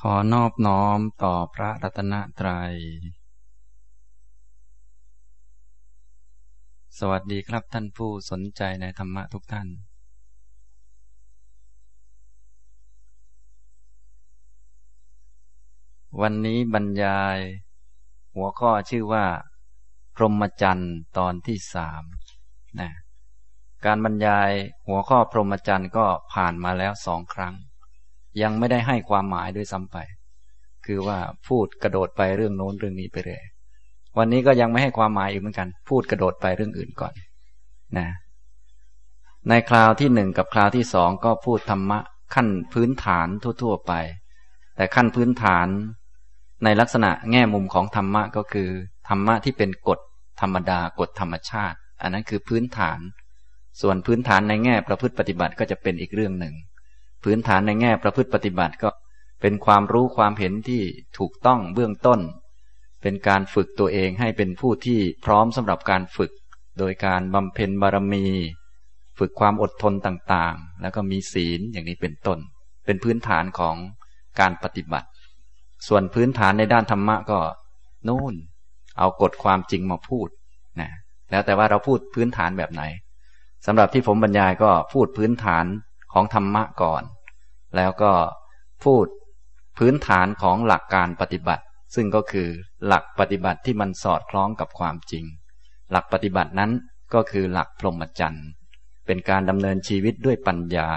ขอนอบน้อมต่อพระรัตนตรัย สวัสดีครับท่านผู้สนใจในธรรมะทุกท่าน วันนี้บรรยาย หัวข้อชื่อว่า พรหมจรรย์ตอนที่สามนะการบรรยายหัวข้อพรหมจรรย์ก็ผ่านมาแล้วสองครั้ง ยังไม่ได้ให้ความหมายด้วยซ้ำไป คือว่าพูดกระโดดไปเรื่องโน้นเรื่องนี้ไปเรื่อยวันนี้ก็ยังไม่ให้ความหมายอีกเหมือนกัน พูดกระโดดไปเรื่องอื่นก่อน นะ ในคราวที่หนึ่งกับคราวที่สองก็พูดธรรมะ ขั้นพื้นฐานทั่ว ๆ ไป แต่ขั้นพื้นฐานในลักษณะแง่มุมของธรรมะก็คือ ธรรมะที่เป็นกฎธรรมดากฎธรรมชาติ อันนั้นคือพื้นฐาน ส่วนพื้นฐานในแง่ประพฤติปฏิบัติก็จะเป็นอีกเรื่องหนึ่ง พื้นฐานในแง่ประพฤติปฏิบัติก็เป็นความรู้ความเห็นที่ถูกต้องเบื้องต้น เป็นการฝึกตัวเองให้เป็นผู้ที่พร้อมสำหรับการฝึก โดยการบำเพ็ญบารมี ฝึกความอดทนต่างๆ แล้วก็มีศีลอย่างนี้เป็นต้น เป็นพื้นฐานของการปฏิบัติ ส่วนพื้นฐานในด้านธรรมะก็นู่น เอากฎความจริงมาพูดนะแล้วแต่ว่าเราพูดพื้นฐานแบบไหนสำหรับที่ผมบรรยายก็พูดพื้นฐานของธรรมะก่อน แล้วก็พูดพื้นฐานของหลักการปฏิบัติ ซึ่งก็คือหลักปฏิบัติที่มันสอดคล้องกับความจริง หลักปฏิบัตินั้นก็คือหลักพรหมจรรย์เป็นการดำเนินชีวิตด้วยปัญญา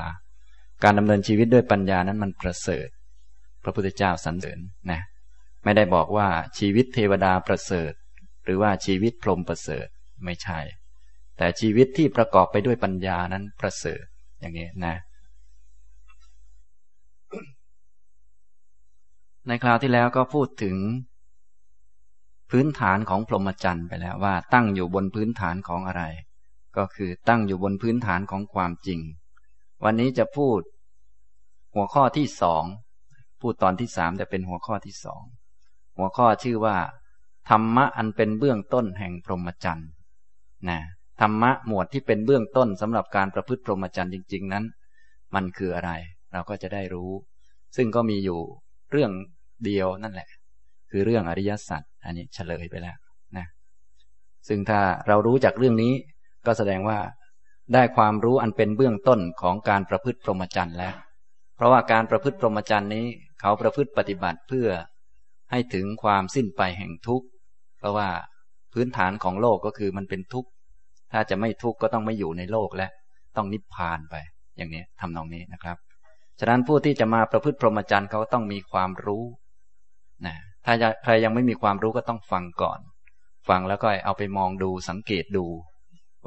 การดำเนินชีวิตด้วยปัญญานั้นมันประเสริฐ พระพุทธเจ้าสรรเสริญนะไม่ได้บอกว่าชีวิตเทวดาประเสริฐ หรือว่าชีวิตพรหมประเสริฐไม่ใช่ แต่ชีวิตที่ประกอบไปด้วยปัญญานั้นประเสริฐอย่างนี้นะ ในคราวที่แล้วก็พูดถึง พื้นฐานของพรหมจรรย์ไปแล้วว่า ตั้งอยู่บนพื้นฐานของอะไร ก็คือตั้งอยู่บนพื้นฐานของความจริง วันนี้จะพูด หัวข้อที่สองพูดตอนที่สามแต่เป็นหัวข้อที่สองหัวข้อชื่อว่า ธรรมะอันเป็นเบื้องต้นแห่งพรหมจรรย์นะธรรมะหมวดที่เป็นเบื้องต้นสำหรับการประพฤติพรหมจรรย์จริง ๆ นั้น มันคืออะไร เราก็จะได้รู้ ซึ่งก็มีอยู่ เรื่องเดียวนั่นแหละ คือเรื่องอริยสัจอันนี้เฉลยไปแล้วนะซึ่งถ้าเรารู้จากเรื่องนี้ก็แสดงว่าได้ความรู้อันเป็นเบื้องต้นของการประพฤติพรหมจรรย์แล้ว เพราะว่าการประพฤติพรหมจรรย์นี้ เขาประพฤติปฏิบัติเพื่อให้ถึงความสิ้นไปแห่งทุกข์ เพราะว่าพื้นฐานของโลกก็คือมันเป็นทุกข์ ถ้าจะไม่ทุกข์ก็ต้องไม่อยู่ในโลกและต้องนิพพานไป อย่างนี้ทำนองนี้นะครับ ฉะนั้นผู้ที่จะมาประพฤติพรหมจรรย์เขาต้องมีความรู้นะถ้าใครยังไม่มีความรู้ก็ต้องฟังก่อน ฟังแล้วก็เอาไปมองดูสังเกตดู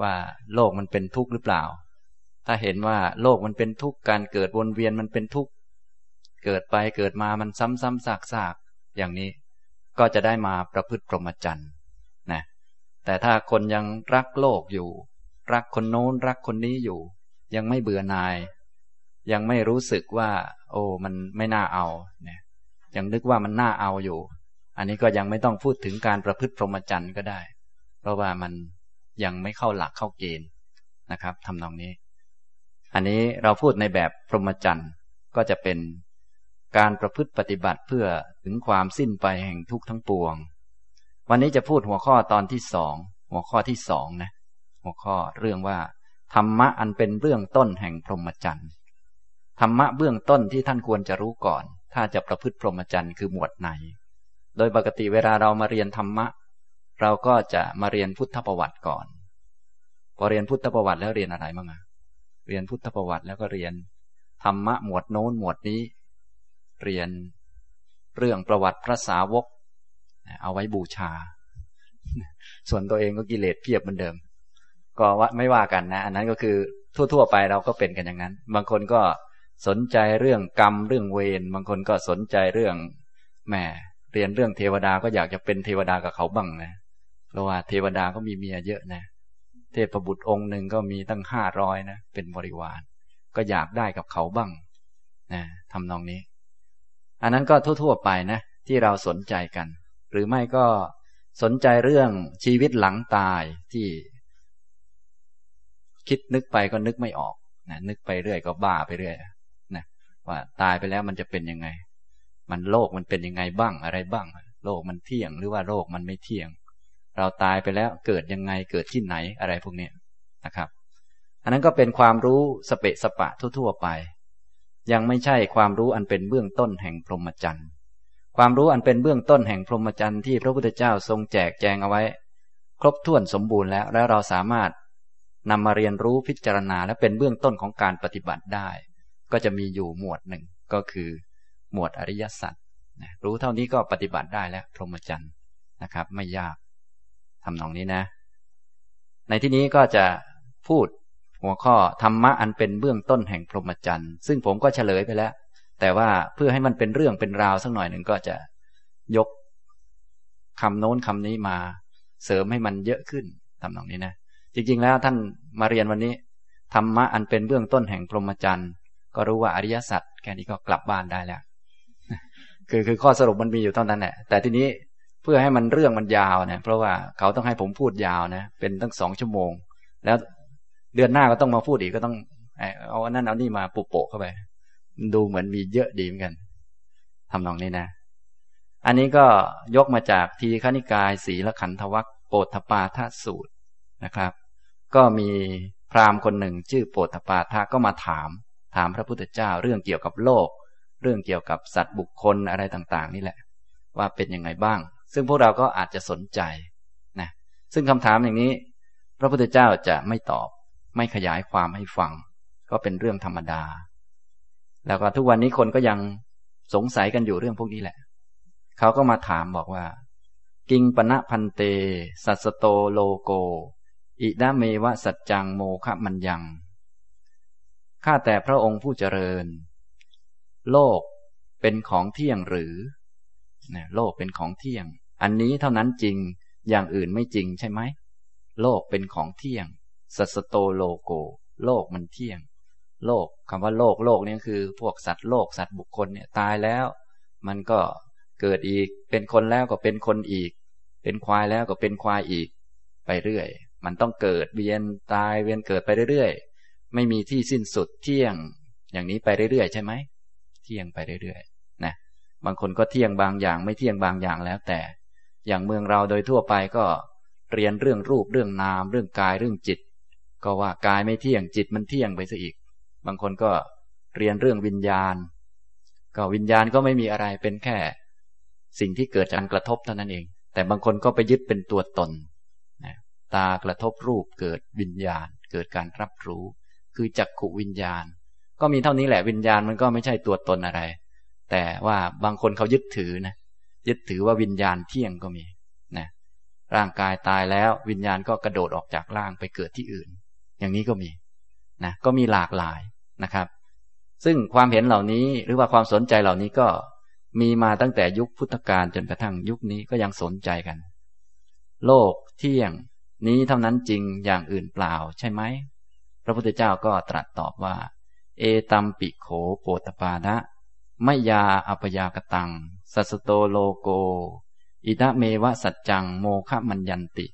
ว่าโลกมันเป็นทุกข์หรือเปล่า ถ้าเห็นว่าโลกมันเป็นทุกข์การเกิดวนเวียนมันเป็นทุกข์เกิดไปเกิดมามันซ้ำๆซากๆอย่างนี้ก็จะได้มาประพฤติพรหมจรรย์นะแต่ถ้าคนยังรักโลกอยู่ รักคนโน้นรักคนนี้อยู่ ยังไม่เบื่อหน่าย ยังไม่รู้สึกว่า โอ้มันไม่น่าเอาเนี่ยยังนึกว่ามันน่าเอาอยู่ อันนี้ก็ยังไม่ต้องพูดถึงการประพฤติพรหมจรรย์ก็ได้ เพราะว่ามันยังไม่เข้าหลักเข้าเกณฑ์นะครับทำนองนี้ อันนี้เราพูดในแบบพรหมจรรย์ก็จะเป็นการประพฤติปฏิบัติเพื่อถึงความสิ้นไปแห่งทุกข์ทั้งปวง วันนี้จะพูดหัวข้อตอนที่สองหัวข้อที่สองนะ หัวข้อเรื่องว่า ธรรมะอันเป็นเบื้องต้นแห่งพรหมจรรย์ ธรรมะเบื้องต้นที่ท่านควรจะรู้ก่อน ถ้าจะประพฤติพรหมจรรย์คือหมวดไหน โดยปกติเวลาเรามาเรียนธรรมะ เราก็จะมาเรียนพุทธประวัติก่อน พอเรียนพุทธประวัติแล้วเรียนอะไรบ้างอะเรียนพุทธประวัติแล้วก็เรียนธรรมะหมวดโน้นหมวดนี้ เรียนเรื่องประวัติพระสาวก เอาไว้บูชา ส่วนตัวเองก็กิเลสเพียบเหมือนเดิม ก็ว่าไม่ว่ากันนะ อันนั้นก็คือทั่ว ๆ ไปเราก็เป็นกันอย่างนั้น บางคนก็ สนใจเรื่องกรรมเรื่องเวรบางคนก็สนใจเรื่องแหมเรียนเรื่องเทวดาก็อยากจะเป็นเทวดากับเขาบ้างนะเพราะว่าเทวดาก็มีเมียเยอะนะ เทพบุตรองค์หนึ่งก็มีตั้งห้าร้อยนะเป็นบริวาร ก็อยากได้กับเขาบ้างนะทำนองนี้ อันนั้นก็ทั่ว ๆ ไปนะ ที่เราสนใจกัน หรือไม่ก็สนใจเรื่องชีวิตหลังตายที่ คิดนึกไปก็นึกไม่ออกนะนึกไปเรื่อยก็บ้าไปเรื่อย ว่าตายไปแล้วมันจะเป็นยังไง มันโลกมันเป็นยังไงบ้างอะไรบ้าง โลกมันเที่ยงหรือว่าโลกมันไม่เที่ยง เราตายไปแล้วเกิดยังไงเกิดที่ไหนอะไรพวกนี้นะครับ อันนั้นก็เป็นความรู้สเปะสปะทั่วๆไป ยังไม่ใช่ความรู้อันเป็นเบื้องต้นแห่งพรหมจรรย์ความรู้อันเป็นเบื้องต้นแห่งพรหมจรรย์ที่พระพุทธเจ้าทรงแจกแจงเอาไว้ ครบถ้วนสมบูรณ์แล้ว แล้วเราสามารถนำมาเรียนรู้พิจารณาและเป็นเบื้องต้นของการปฏิบัติได้ ก็จะมีอยู่หมวดหนึ่งก็คือ หมวดอริยสัจรู้เท่านี้ก็ปฏิบัติได้แล้วพรหมจรรย์นะครับ ไม่ยากทำนองนี้นะ ในที่นี้ก็จะพูดหัวข้อธรรมะอันเป็นเบื้องต้นแห่งพรหมจรรย์ซึ่งผมก็เฉลยไปแล้ว แต่ว่าเพื่อให้มันเป็นเรื่องเป็นราวสักหน่อยหนึ่งก็จะยกคำโน้นคำนี้มาเสริมให้มันเยอะขึ้นทำนองนี้นะ จริงๆแล้วท่านมาเรียนวันนี้ธรรมะอันเป็นเบื้องต้นแห่งพรหมจรรย์ ก็รู้ว่าอริยสัจแค่นี้ก็กลับบ้านได้แล้วคือคือข้อสรุปมันมีอยู่เท่านั้นแหละแต่ทีนี้เพื่อให้มันเรื่องมันยาวนะเพราะว่าเขาต้องให้ผมพูดยาวนะ เป็นตั้งสองชั่วโมง แล้วเดือนหน้าก็ต้องมาพูดอีกก็ต้องเอาอันนั้นเอานี่มาปุโปะเข้าไป ดูเหมือนมีเยอะดีเหมือนกันทำนองนี้นะ อันนี้ก็ยกมาจากทีฆนิกายสีละขันธวัคโปธปาทสูตรนะครับ ก็มีพราหมณ์คนหนึ่งชื่อโปธปาทะก็มาถาม ถามพระพุทธเจ้าเรื่องเกี่ยวกับโลก เรื่องเกี่ยวกับสัตว์บุคคลอะไรต่างๆ นี่แหละ ว่าเป็นยังไงบ้าง ซึ่งพวกเราก็อาจจะสนใจนะซึ่งคำถามอย่างนี้ พระพุทธเจ้าจะไม่ตอบ ไม่ขยายความให้ฟัง ก็เป็นเรื่องธรรมดา แล้วก็ทุกวันนี้คนก็ยังสงสัยกันอยู่เรื่องพวกนี้แหละ เขาก็มาถามบอกว่า กิงปณะพันเต สัสโตโลโก อิดาเมวะสัจจังโมคะมันยัง ข้าแต่พระองค์ผู้เจริญ โลกเป็นของเที่ยงหรือโลกเป็นของเที่ยง อันนี้เท่านั้นจริง อย่างอื่นไม่จริงใช่ไหม โลกเป็นของเที่ยง สัสโตโลโก โลกมันเที่ยง โลกคำว่าโลกโลกนี่คือ พวกสัตว์โลกสัตว์บุคคลเนี่ยตายแล้ว มันก็เกิดอีก เป็นคนแล้วก็เป็นคนอีก เป็นควายแล้วก็เป็นควายอีก ไปเรื่อย มันต้องเกิดเวียนตายเวียนเกิดไปเรื่อยๆ ไม่มีที่สิ้นสุดเที่ยง อย่างนี้ไปเรื่อยๆใช่ไหมเที่ยงไปเรื่อยๆนะบางคนก็เที่ยงบางอย่าง ไม่เที่ยงบางอย่างแล้วแต่ อย่างเมืองเราโดยทั่วไปก็เรียนเรื่องรูปเรื่องนาม เรื่องกายเรื่องจิต ก็ว่ากายไม่เที่ยงจิตมันเที่ยงไปซะอีก บางคนก็เรียนเรื่องวิญญาณ ก็วิญญาณก็ไม่มีอะไรเป็นแค่ สิ่งที่เกิดจากการกระทบเท่านั้นเอง แต่บางคนก็ไปยึดเป็นตัวตนตากระทบรูปเกิดวิญญาณ เกิดการรับรู้ คือจักขุวิญญาณ ก็มีเท่านี้แหละวิญญาณมันก็ไม่ใช่ตัวตนอะไร แต่ว่าบางคนเขายึดถือนะยึดถือว่าวิญญาณเที่ยงก็มีนะร่างกายตายแล้ววิญญาณก็กระโดดออกจากร่างไปเกิดที่อื่น อย่างนี้ก็มีนะก็มีหลากหลายนะครับ ซึ่งความเห็นเหล่านี้หรือว่าความสนใจเหล่านี้ก็มีมาตั้งแต่ยุคพุทธกาลจนกระทั่งยุคนี้ก็ยังสนใจกัน โลกเที่ยง นี้เท่านั้นจริงอย่างอื่นเปล่าใช่ไหม พระพุทธเจ้าก็ตรัสตอบว่า เอตัมปิโขโปตปานะไมยาอปยากตัง สัสโตโลโก อิทะเมวะสัจจังโมฆะมัญญันติ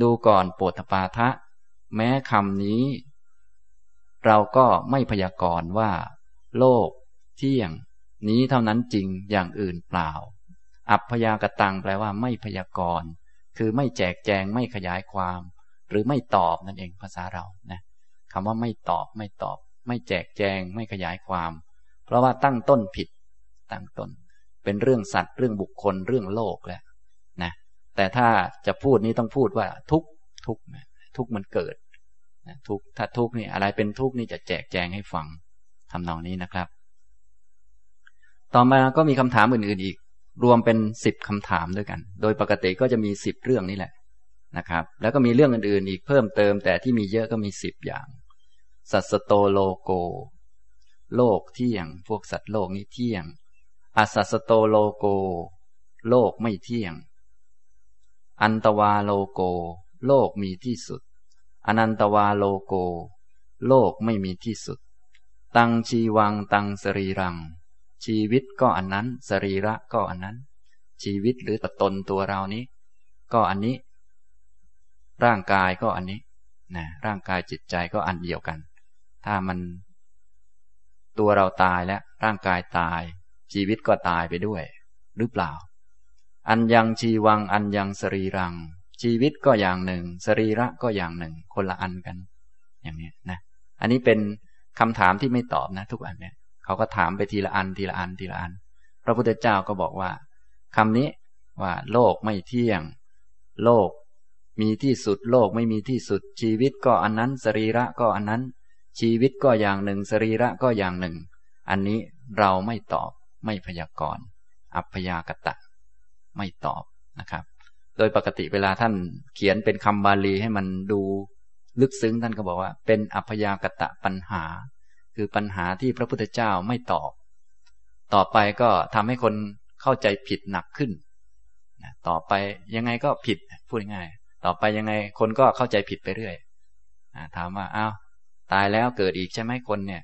ดูก่อนโปตปาทะ แม้คำนี้ เราก็ไม่พยากรณ์ว่า โลก เที่ยง นี้เท่านั้นจริงอย่างอื่นเปล่า อัพยากตังแปลว่าไม่พยากรณ์ คือไม่แจกแจงไม่ขยายความ หรือไม่ตอบนั่นเองภาษาเรานะ คำว่าไม่ตอบไม่ตอบ ไม่แจกแจงไม่ขยายความ เพราะว่าตั้งต้นผิด ตั้งต้น เป็นเรื่องสัตว์เรื่องบุคคลเรื่องโลกแหละนะแต่ถ้าจะพูดนี้ต้องพูดว่าทุกทุกนะทุกมันเกิดนะทุกถ้าทุกนี่อะไรเป็นทุกนี่จะแจกแจงให้ฟังทำนองนี้นะครับ ต่อมาก็มีคำถามอื่นๆอีก รวมเป็นสิบคำถามด้วยกัน โดยปกติก็จะมีสิบเรื่องนี่แหละนะครับ แล้วก็มีเรื่องอื่นๆ อีกเพิ่มเติม แต่ที่มีเยอะก็มีสิบอย่าง สัตสโตโลโก โลกเที่ยง พวกสัตว์โลกนี้เที่ยงอสัสสโตโลโก โลกไม่เที่ยง อันตวาโลโก โลกมีที่สุด อนันตวาโลโก โลกไม่มีที่สุด ตังชีวังตังสรีรัง ชีวิตก็อันนั้น สรีระก็อันนั้น ชีวิตหรือตัวตนตัวเรานี้ ก็อันนี้ ร่างกายก็อันนี้นะร่างกายจิตใจก็อันเดียวกัน ถ้ามัน ตัวเราตายแล้วร่างกายตาย ชีวิตก็ตายไปด้วย หรือเปล่า อันยังชีวังอันยังสรีรัง ชีวิตก็อย่างหนึ่ง สรีระก็อย่างหนึ่ง คนละอันกัน อย่างนี้นะ อันนี้เป็นคำถามที่ไม่ตอบนะ ทุกอันเนี่ยเขาก็ถามไปทีละอันทีละอันทีละอัน พระพุทธเจ้าก็บอกว่าคำนี้ว่าโลกไม่เที่ยง โลกมีที่สุดโลกไม่มีที่สุดชีวิตก็อันนั้น สรีระก็อันนั้น ชีวิตก็อย่างหนึ่ง สรีระก็อย่างหนึ่ง อันนี้เราไม่ตอบไม่พยากรณ์อัพยากตะ ไม่ตอบนะครับ โดยปกติเวลาท่านเขียนเป็นคำบาลีให้มันดูลึกซึ้งท่านก็บอกว่า เป็นอัพยากตะปัญหา คือปัญหาที่พระพุทธเจ้าไม่ตอบ ต่อไปก็ทำให้คนเข้าใจผิดหนักขึ้นต่อไปยังไงก็ผิดพูดง่ายต่อไปยังไงคนก็เข้าใจผิดไปเรื่อยถามว่าอ้าว ตายแล้วเกิดอีกใช่ไหมคนเนี่ย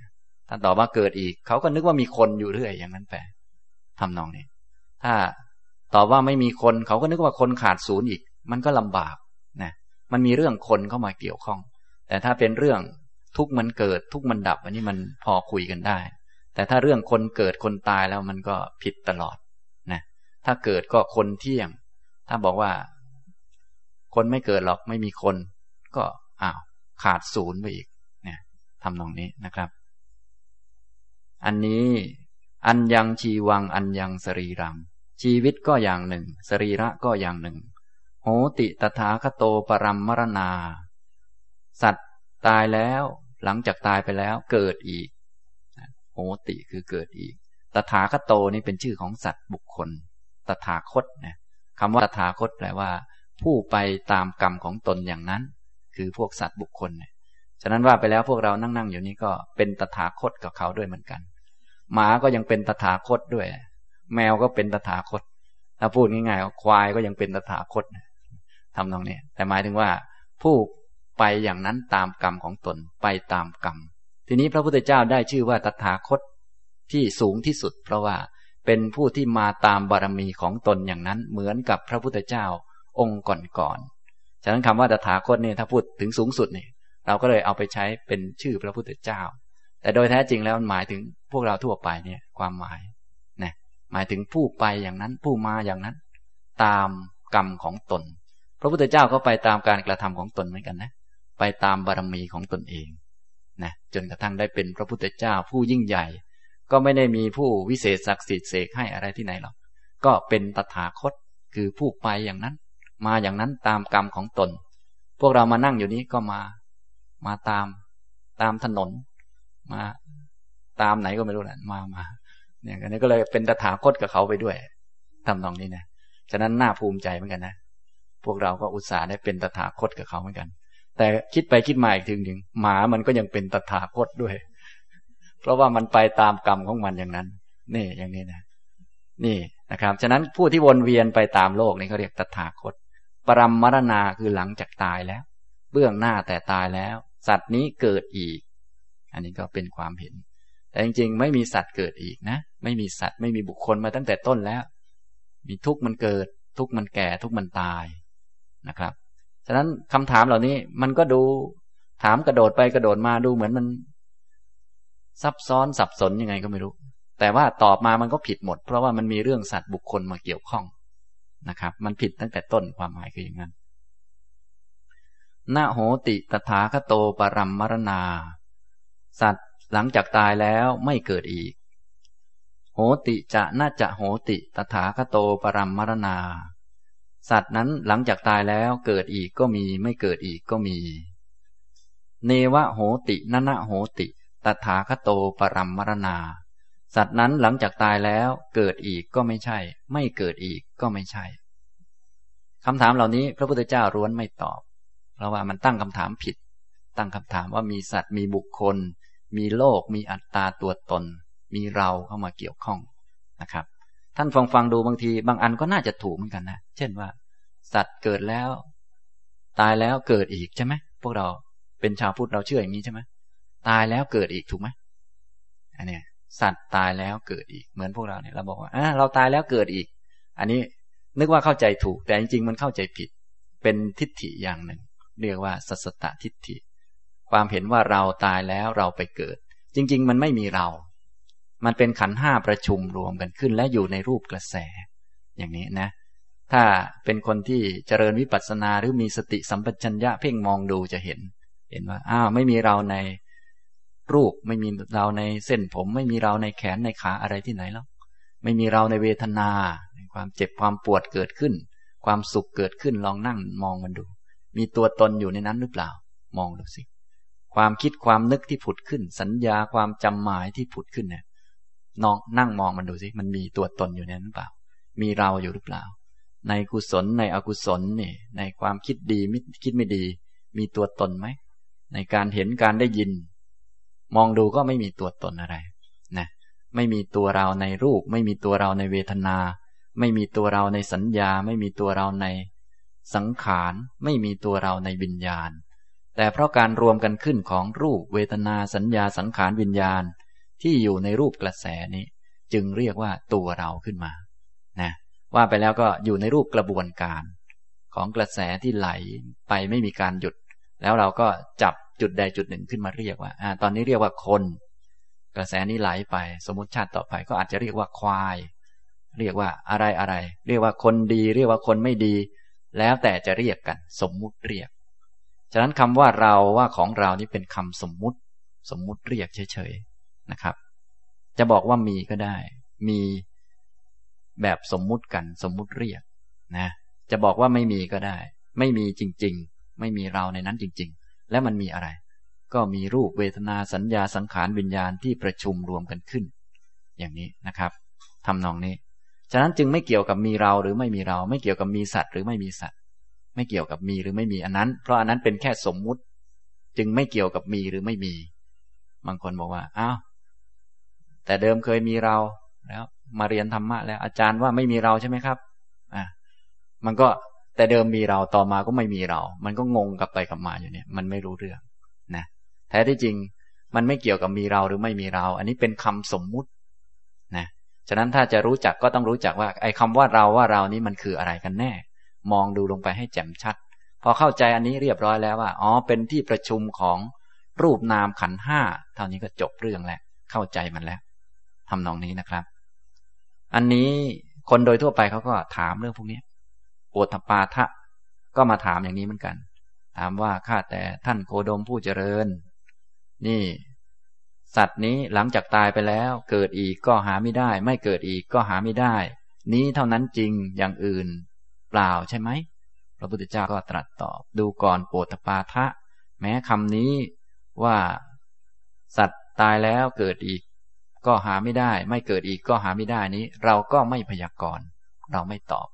ท่านตอบว่าเกิดอีก เขาก็นึกว่ามีคนอยู่เรื่อยอย่างนั้นแปลทำนองนี้ ถ้าตอบว่าไม่มีคน เขาก็นึกว่าคนขาดศูนย์อีก มันก็ลำบากนะ มันมีเรื่องคนเข้ามาเกี่ยวข้อง แต่ถ้าเป็นเรื่องทุกมันเกิดทุกมันดับ อันนี้มันพอคุยกันได้ แต่ถ้าเรื่องคนเกิดคนตายแล้วมันก็ผิดตลอดนะ ถ้าเกิดก็คนเที่ยง ถ้าบอกว่า คนไม่เกิดหรอกไม่มีคน ก็อ้าวขาดศูนย์ไปอีก ทำตรงนี้นะครับ อันนี้อันยังชีวังอันยังสรีรัง ชีวิตก็อย่างหนึ่ง สรีระก็อย่างหนึ่ง โหติตถาคโตปรัมมรณา สัตว์ตายแล้ว หลังจากตายไปแล้วเกิดอีก โหติคือเกิดอีก ตถาคโตนี่เป็นชื่อของสัตว์บุคคล ตถาคตนะคำว่าตถาคตแปลว่า ผู้ไปตามกรรมของตนอย่างนั้น คือพวกสัตว์บุคคลเนี่ย ฉะนั้นว่าไปแล้วพวกเรานั่งๆอยู่นี้ก็เป็นตถาคตกับเขาด้วยเหมือนกัน หมาก็ยังเป็นตถาคตด้วย แมวก็เป็นตถาคต ถ้าพูดง่ายๆควายก็ยังเป็นตถาคตทำตรงนี้ แต่หมายถึงว่า ผู้ไปอย่างนั้นตามกรรมของตนไปตามกรรม ทีนี้พระพุทธเจ้าได้ชื่อว่าตถาคตที่สูงที่สุด เพราะว่าเป็นผู้ที่มาตามบารมีของตนอย่างนั้นเหมือนกับพระพุทธเจ้าองค์ก่อนๆ ฉะนั้นคำว่าตถาคตเนี่ยถ้าพูดถึงสูงสุดเนี่ย เราก็เลยเอาไปใช้เป็นชื่อพระพุทธเจ้า แต่โดยแท้จริงแล้วมันหมายถึงพวกเราทั่วไปเนี่ยความหมายนะหมายถึงผู้ไปอย่างนั้นผู้มาอย่างนั้น ตามกรรมของตน พระพุทธเจ้าก็ไปตามการกระทำของตนเหมือนกันนะ ไปตามบารมีของตนเองนะจนกระทั่งได้เป็นพระพุทธเจ้าผู้ยิ่งใหญ่ ก็ไม่ได้มีผู้วิเศษศักดิ์สิทธิ์เสกให้อะไรที่ไหนหรอกก็เป็นตถาคตคือผู้ไปอย่างนั้น มาอย่างนั้นตามกรรมของตน พวกเรามานั่งอยู่นี้ก็มา มาตามตามถนน มาตามไหนก็ไม่รู้แหละมามาเนี่ยอันนี้ก็เลยเป็นตถาคตกับเขาไปด้วยทำนองนี้นะฉะนั้นน่าภูมิใจเหมือนกันนะพวกเราก็อุตส่าห์ได้เป็นตถาคตกับเขาเหมือนกัน แต่คิดไปคิดมาอีกทีหนึ่งหมามันก็ยังเป็นตถาคตด้วย เพราะว่ามันไปตามกรรมของมันอย่างนั้น นี่อย่างนี้นะนี่นะครับ ฉะนั้นผู้ที่วนเวียนไปตามโลกนี่เขาเรียกตถาคต ปรมมรณาคือหลังจากตายแล้ว เบื้องหน้าแต่ตายแล้ว สัตว์นี้เกิดอีก อันนี้ก็เป็นความเห็น แต่จริงๆ ไม่มีสัตว์เกิดอีกนะ ไม่มีสัตว์ไม่มีบุคคลมาตั้งแต่ต้นแล้ว มีทุกข์มันเกิด ทุกข์มันแก่ทุกข์มันตายนะครับ ฉะนั้นคำถามเหล่านี้มันก็ดูถามกระโดดไปกระโดดมาดูเหมือนมัน ซับซ้อนสับสนยังไงก็ไม่รู้ แต่ว่าตอบมามันก็ผิดหมด เพราะว่ามันมีเรื่องสัตว์บุคคลมาเกี่ยวข้องนะครับ มันผิดตั้งแต่ต้นความหมายคืออย่างนั้น นาโหติตถาคโตปรัมมรณา สัตว์หลังจากตายแล้วไม่เกิดอีก โหติจะน่าจะโหติตถาคโตปรัมมรณา สัตว์นั้นหลังจากตายแล้วเกิดอีกก็มีไม่เกิดอีกก็มี เนวะโหตินนะโหติ ตถาคโตปรัมมรณา สัตว์นั้นหลังจากตายแล้วเกิดอีกก็ไม่ใช่ ไม่เกิดอีกก็ไม่ใช่คำถามเหล่านี้พระพุทธเจ้าร้วนไม่ตอบ เพราะว่ามันตั้งคำถามผิด ตั้งคำถามว่ามีสัตว์มีบุคคล มีโลก มีอัตตาตัวตน มีเราเข้ามาเกี่ยวข้องนะครับ ท่านฟังฟังดูบางทีบางอันก็น่าจะถูกเหมือนกันนะ เช่นว่า สัตว์เกิดแล้ว ตายแล้วเกิดอีกใช่ไหมพวกเราเป็นชาวพุทธเราเชื่ออย่างนี้ใช่ไหมตายแล้วเกิดอีกถูกไหมอันนี้สัตว์ตายแล้วเกิดอีกเหมือนพวกเราเนี่ยเราบอกว่าอ่าเราตายแล้วเกิดอีก อันนี้นึกว่าเข้าใจถูกแต่จริงๆมันเข้าใจผิดเป็นทิฏฐิอย่างหนึ่ง เรียกว่าสัสตทิฏฐิ ความเห็นว่าเราตายแล้วเราไปเกิด จริง ๆ มันไม่มีเรา มันเป็นขันห้าประชุมรวมกันขึ้น และอยู่ในรูปกระแส อย่างนี้นะ ถ้าเป็นคนที่เจริญวิปัสสนาหรือมีสติสัมปชัญญะเพ่งมองดูจะเห็น เห็นว่าอ้าวไม่มีเราในรูปไม่มีเราในเส้นผม ไม่มีเราในแขนในขาอะไรที่ไหนแล้วไม่มีเราในเวทนา ความเจ็บความปวดเกิดขึ้น ความสุขเกิดขึ้นลองนั่งมองมันดู มีตัวตนอยู่ในนั้นหรือเปล่า มองดูสิ ความคิดความนึกที่ผุดขึ้น สัญญาความจำหมายที่ผุดขึ้นเนี่ยนองนั่งมองมันดูสิ มันมีตัวตนอยู่ในนั้นหรือเปล่า มีเราอยู่หรือเปล่า ในกุศลในอกุศลนี่ ในความคิดดีไม่คิดไม่ดี มีตัวตนไหม ในการเห็นการได้ยิน มองดูก็ไม่มีตัวตนอะไร นะ ไม่มีตัวเราในรูป ไม่มีตัวเราในเวทนา ไม่มีตัวเราในสัญญา ไม่มีตัวเราใน สังขารไม่มีตัวเราในวิญญาณ แต่เพราะการรวมกันขึ้นของรูปเวทนาสัญญาสังขารวิญญาณ ที่อยู่ในรูปกระแสนี้ จึงเรียกว่าตัวเราขึ้นมานะว่าไปแล้วก็อยู่ในรูปกระบวนการ ของกระแสที่ไหลไปไม่มีการหยุด แล้วเราก็จับจุดใดจุดหนึ่งขึ้นมาเรียกว่าอ่า ตอนนี้เรียกว่าคน กระแสนี้ไหลไป สมมติชาติต่อไปก็อาจจะเรียกว่าควาย เรียกว่าอะไรอะไร เรียกว่าคนดี เรียกว่าคนไม่ดี แล้วแต่จะเรียกกัน สมมุติเรียก ฉะนั้นคำว่าเราว่าของเรานี่เป็นคำสมมุติ สมมุติเรียกเฉยๆนะครับ จะบอกว่ามีก็ได้ มีแบบสมมุติกัน สมมุติเรียกนะ จะบอกว่าไม่มีก็ได้ ไม่มีจริง ๆ ไม่มีเราในนั้นจริง ๆ แล้วมันมีอะไร ก็มีรูปเวทนาสัญญาสังขารวิญญาณที่ประชุมรวมกันขึ้น อย่างนี้นะครับทำนองนี้ ฉะนั้นจึงไม่เกี่ยวกับมีเราหรือไม่มีเรา ไม่เกี่ยวกับมีสัตว์หรือไม่มีสัตว์ ไม่เกี่ยวกับมีหรือไม่มีอันนั้น เพราะอันนั้นเป็นแค่สมมุติ จึงไม่เกี่ยวกับมีหรือไม่มี บางคนบอกว่าอ้าวแต่เดิมเคยมีเราแล้ว มาเรียนธรรมะแล้ว อาจารย์ว่าไม่มีเราใช่ไหมครับอะมันก็แต่เดิมมีเราต่อมาก็ไม่มีเรา มันก็งงกลับไปกลับมาอยู่เนี่ย มันไม่รู้เรื่องนะแท้ที่จริงมันไม่เกี่ยวกับมีเราหรือไม่มีเรา อันนี้เป็นคำสมมุติ ฉะนั้นถ้าจะรู้จักก็ต้องรู้จักว่า ไอ้คาว่าเราว่าเรานี้มันคืออะไรกันแน่ มองดูลงไปให้แจ่มชัด พอเข้าใจอันนี้เรียบร้อยแล้วว่าอ๋อเป็นที่ประชุมของรูปนามขันห้าเท่านี้ก็จบเรื่องแล้วเข้าใจมันแล้วทำนองนี้นะครับ อันนี้คนโดยทั่วไปเขาก็ถามเรื่องพวกนี้โอทปาทะก็มาถามอย่างนี้เหมือนกัน ถามว่าข้าแต่ท่านโคดมผู้เจริญ นี่ สัตว์นี้หลังจากตายไปแล้ว เกิดอีกก็หาไม่ได้ ไม่เกิดอีกก็หาไม่ได้ นี้เท่านั้นจริงอย่างอื่น เปล่าใช่ไหมพระพุทธเจ้าก็ตรัสตอบดูก่อนโปตปาทะ แม้คำนี้ว่า สัตว์ตายแล้วเกิดอีก ก็หาไม่ได้ ไม่เกิดอีกก็หาไม่ได้นี้ เราก็ไม่พยากรณ์เราไม่ตอบ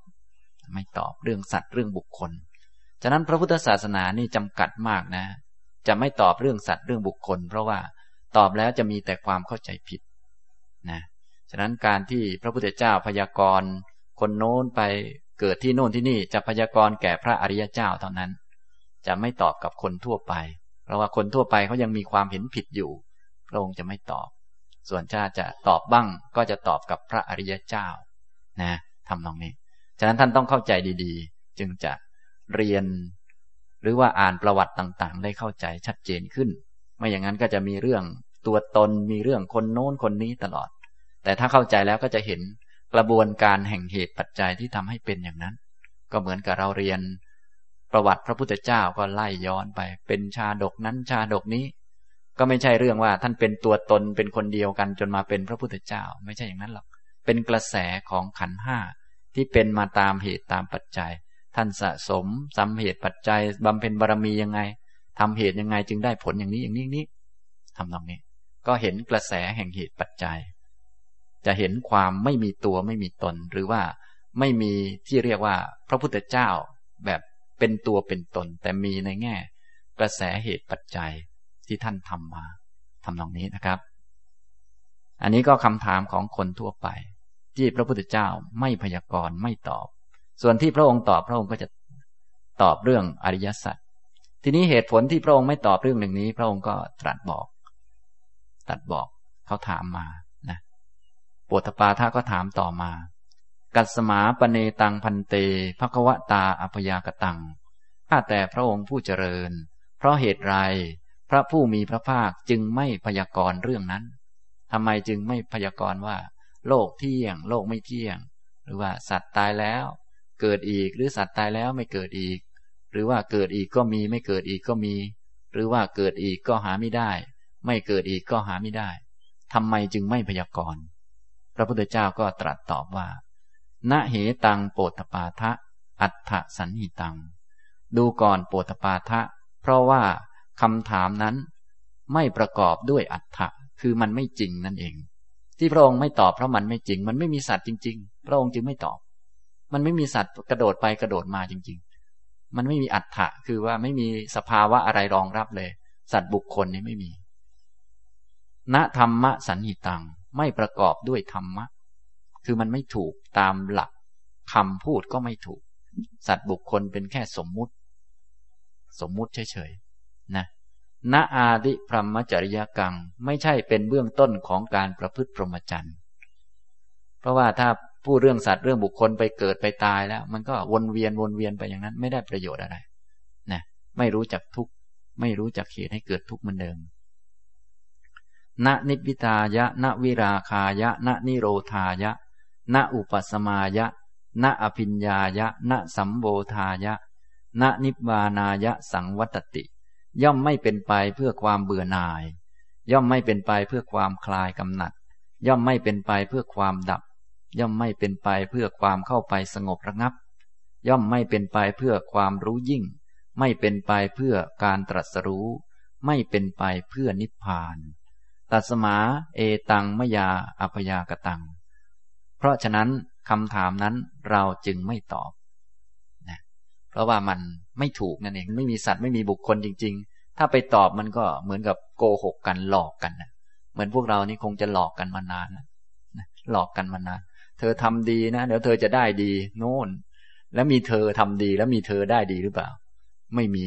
ไม่ตอบเรื่องสัตว์เรื่องบุคคล ฉะนั้นพระพุทธศาสนานี่จำกัดมากนะ จะไม่ตอบเรื่องสัตว์เรื่องบุคคล เพราะว่า ตอบแล้วจะมีแต่ความเข้าใจผิดนะฉะนั้นการที่พระพุทธเจ้าพยากรณ์ คนโน้นไปเกิดที่โน่นที่นี่จะพยากรณ์แก่พระอริยเจ้าเท่านั้น จะไม่ตอบกับคนทั่วไป เพราะว่าคนทั่วไปเขายังมีความเห็นผิดอยู่ พระองค์จะไม่ตอบ ส่วนชาจะตอบบ้างก็จะตอบกับพระอริยเจ้านะทำตรงนี้ ฉะนั้นท่านต้องเข้าใจดีๆ จึงจะเรียน หรือว่าอ่านประวัติต่างๆ ได้เข้าใจชัดเจนขึ้น ไม่อย่างนั้นก็จะมีเรื่องตัวตนมีเรื่องคนโน้นคนนี้ตลอด แต่ถ้าเข้าใจแล้วก็จะเห็นกระบวนการแห่งเหตุปัจจัยที่ทำให้เป็นอย่างนั้น ก็เหมือนกับเราเรียนประวัติพระพุทธเจ้าก็ไล่ย้อนไป เป็นชาดกนั้นชาดกนี้ ก็ไม่ใช่เรื่องว่าท่านเป็นตัวตนเป็นคนเดียวกันจนมาเป็นพระพุทธเจ้า ไม่ใช่อย่างนั้นหรอกเป็นกระแสของขันห้าที่เป็นมาตามเหตุตามปัจจัย ท่านสะสมสำเหตุปัจจัยบำเพ็ญบารมียังไง ทำเหตุยังไงจึงได้ผลอย่างนี้อย่างนี้นี้ทำตรงนี้ ก็เห็นกระแสแห่งเหตุปัจจัย จะเห็นความไม่มีตัวไม่มีตน หรือว่าไม่มีที่เรียกว่าพระพุทธเจ้าแบบเป็นตัวเป็นตน แต่มีในแง่ กระแสเหตุปัจจัยที่ท่านทำมาทำตรงนี้นะครับ อันนี้ก็คำถามของคนทั่วไป ที่พระพุทธเจ้าไม่พยากรณ์ไม่ตอบ ส่วนที่พระองค์ตอบพระองค์ก็จะตอบเรื่องอริยสัจ ทีนี้เหตุผลที่พระองค์ไม่ตอบเรื่องหนึ่งนี้ พระองค์ก็ตรัสบอกตรัสบอกเขาถามมานะปุถปาทาก็ถามต่อมา กัสมาปเนตังพันเตภควตาอภยากตังข้าแต่พระองค์ผู้เจริญ เพราะเหตุไร พระผู้มีพระภาคจึงไม่พยากรณ์เรื่องนั้นทำไมจึงไม่พยากรณ์ว่า โลกเที่ยง โลกไม่เที่ยง หรือว่าสัตว์ตายแล้ว เกิดอีกหรือสัตว์ตายแล้วไม่เกิดอีก รือว่าเกิดอีกก็มีไม่เกิดอีกก็มี หรือว่าเกิดอีกก็หาไม่ได้ ไม่เกิดอีกก็หาไม่ได้ทำไมจึงไม่พยากรณ์พระพุทธเจ้าก็ตรัสตอบว่าณเหตังโปตปาทะ อัฏฐสันหิตัง ดูก่อนโปตปาทะ เพราะว่าคำถามนั้นไม่ประกอบด้วยอัฏฐะคือมันไม่จริงนั่นเอง ที่พระองค์ไม่ตอบเพราะมันไม่จริง มันไม่มีสัตว์จริง ๆ พระองค์จึงไม่ตอบ มันไม่มีสัตว์กระโดดไปกระโดดมาจริงๆ มันไม่มีอัฏฐะคือว่าไม่มีสภาวะอะไรรองรับเลย สัตว์บุคคลนี้ไม่มีณธรรมะสันหิตัง ไม่ประกอบด้วยธรรมะ คือมันไม่ถูกตามหลักคำพูดก็ไม่ถูก สัตว์บุคคลเป็นแค่สมมุติ สมมุติเฉยๆนะณอาดิพรหมจริยกัง ไม่ใช่เป็นเบื้องต้นของการประพฤติพรหมจรรย์ เพราะว่าถ้า พูดเรื่องสัตว์เรื่องบุคคลไปเกิดไปตายแล้ว มันก็วนเวียนวนเวียนไปอย่างนั้น ไม่ได้ประโยชน์อะไรนะไม่รู้จักทุกข์ไม่รู้จักเหตุให้เกิดทุกข์เหมือนเดิมณนิพิตายะณวิราคายะณนิโรธายะณอุปสมายะณอภิญญายะณสัมโบธายะณนิบานายะสังวัตติ ย่อมไม่เป็นไปเพื่อความเบื่อหน่าย ย่อมไม่เป็นไปเพื่อความคลายกำหนัด ย่อมไม่เป็นไปเพื่อความดับ ย่อมไม่เป็นไปเพื่อความเข้าไปสงบระงับ ย่อมไม่เป็นไปเพื่อความรู้ยิ่ง ไม่เป็นไปเพื่อการตรัสรู้ ไม่เป็นไปเพื่อนิพพาน ตัสมาเอตังมยาอภยากตัง เพราะฉะนั้นคำถามนั้นเราจึงไม่ตอบนะเพราะว่ามันไม่ถูกนั่นเองไม่มีสัตว์ไม่มีบุคคลจริง ๆ ถ้าไปตอบมันก็เหมือนกับโกหกกันหลอกกันนะเหมือนพวกเรานี่คงจะหลอกกันมานานนะหลอกกันมานาน เธอทำดีนะเดี๋ยวเธอจะได้ดีโน่น แล้วมีเธอทำดีแล้วมีเธอได้ดีหรือเปล่า ไม่มี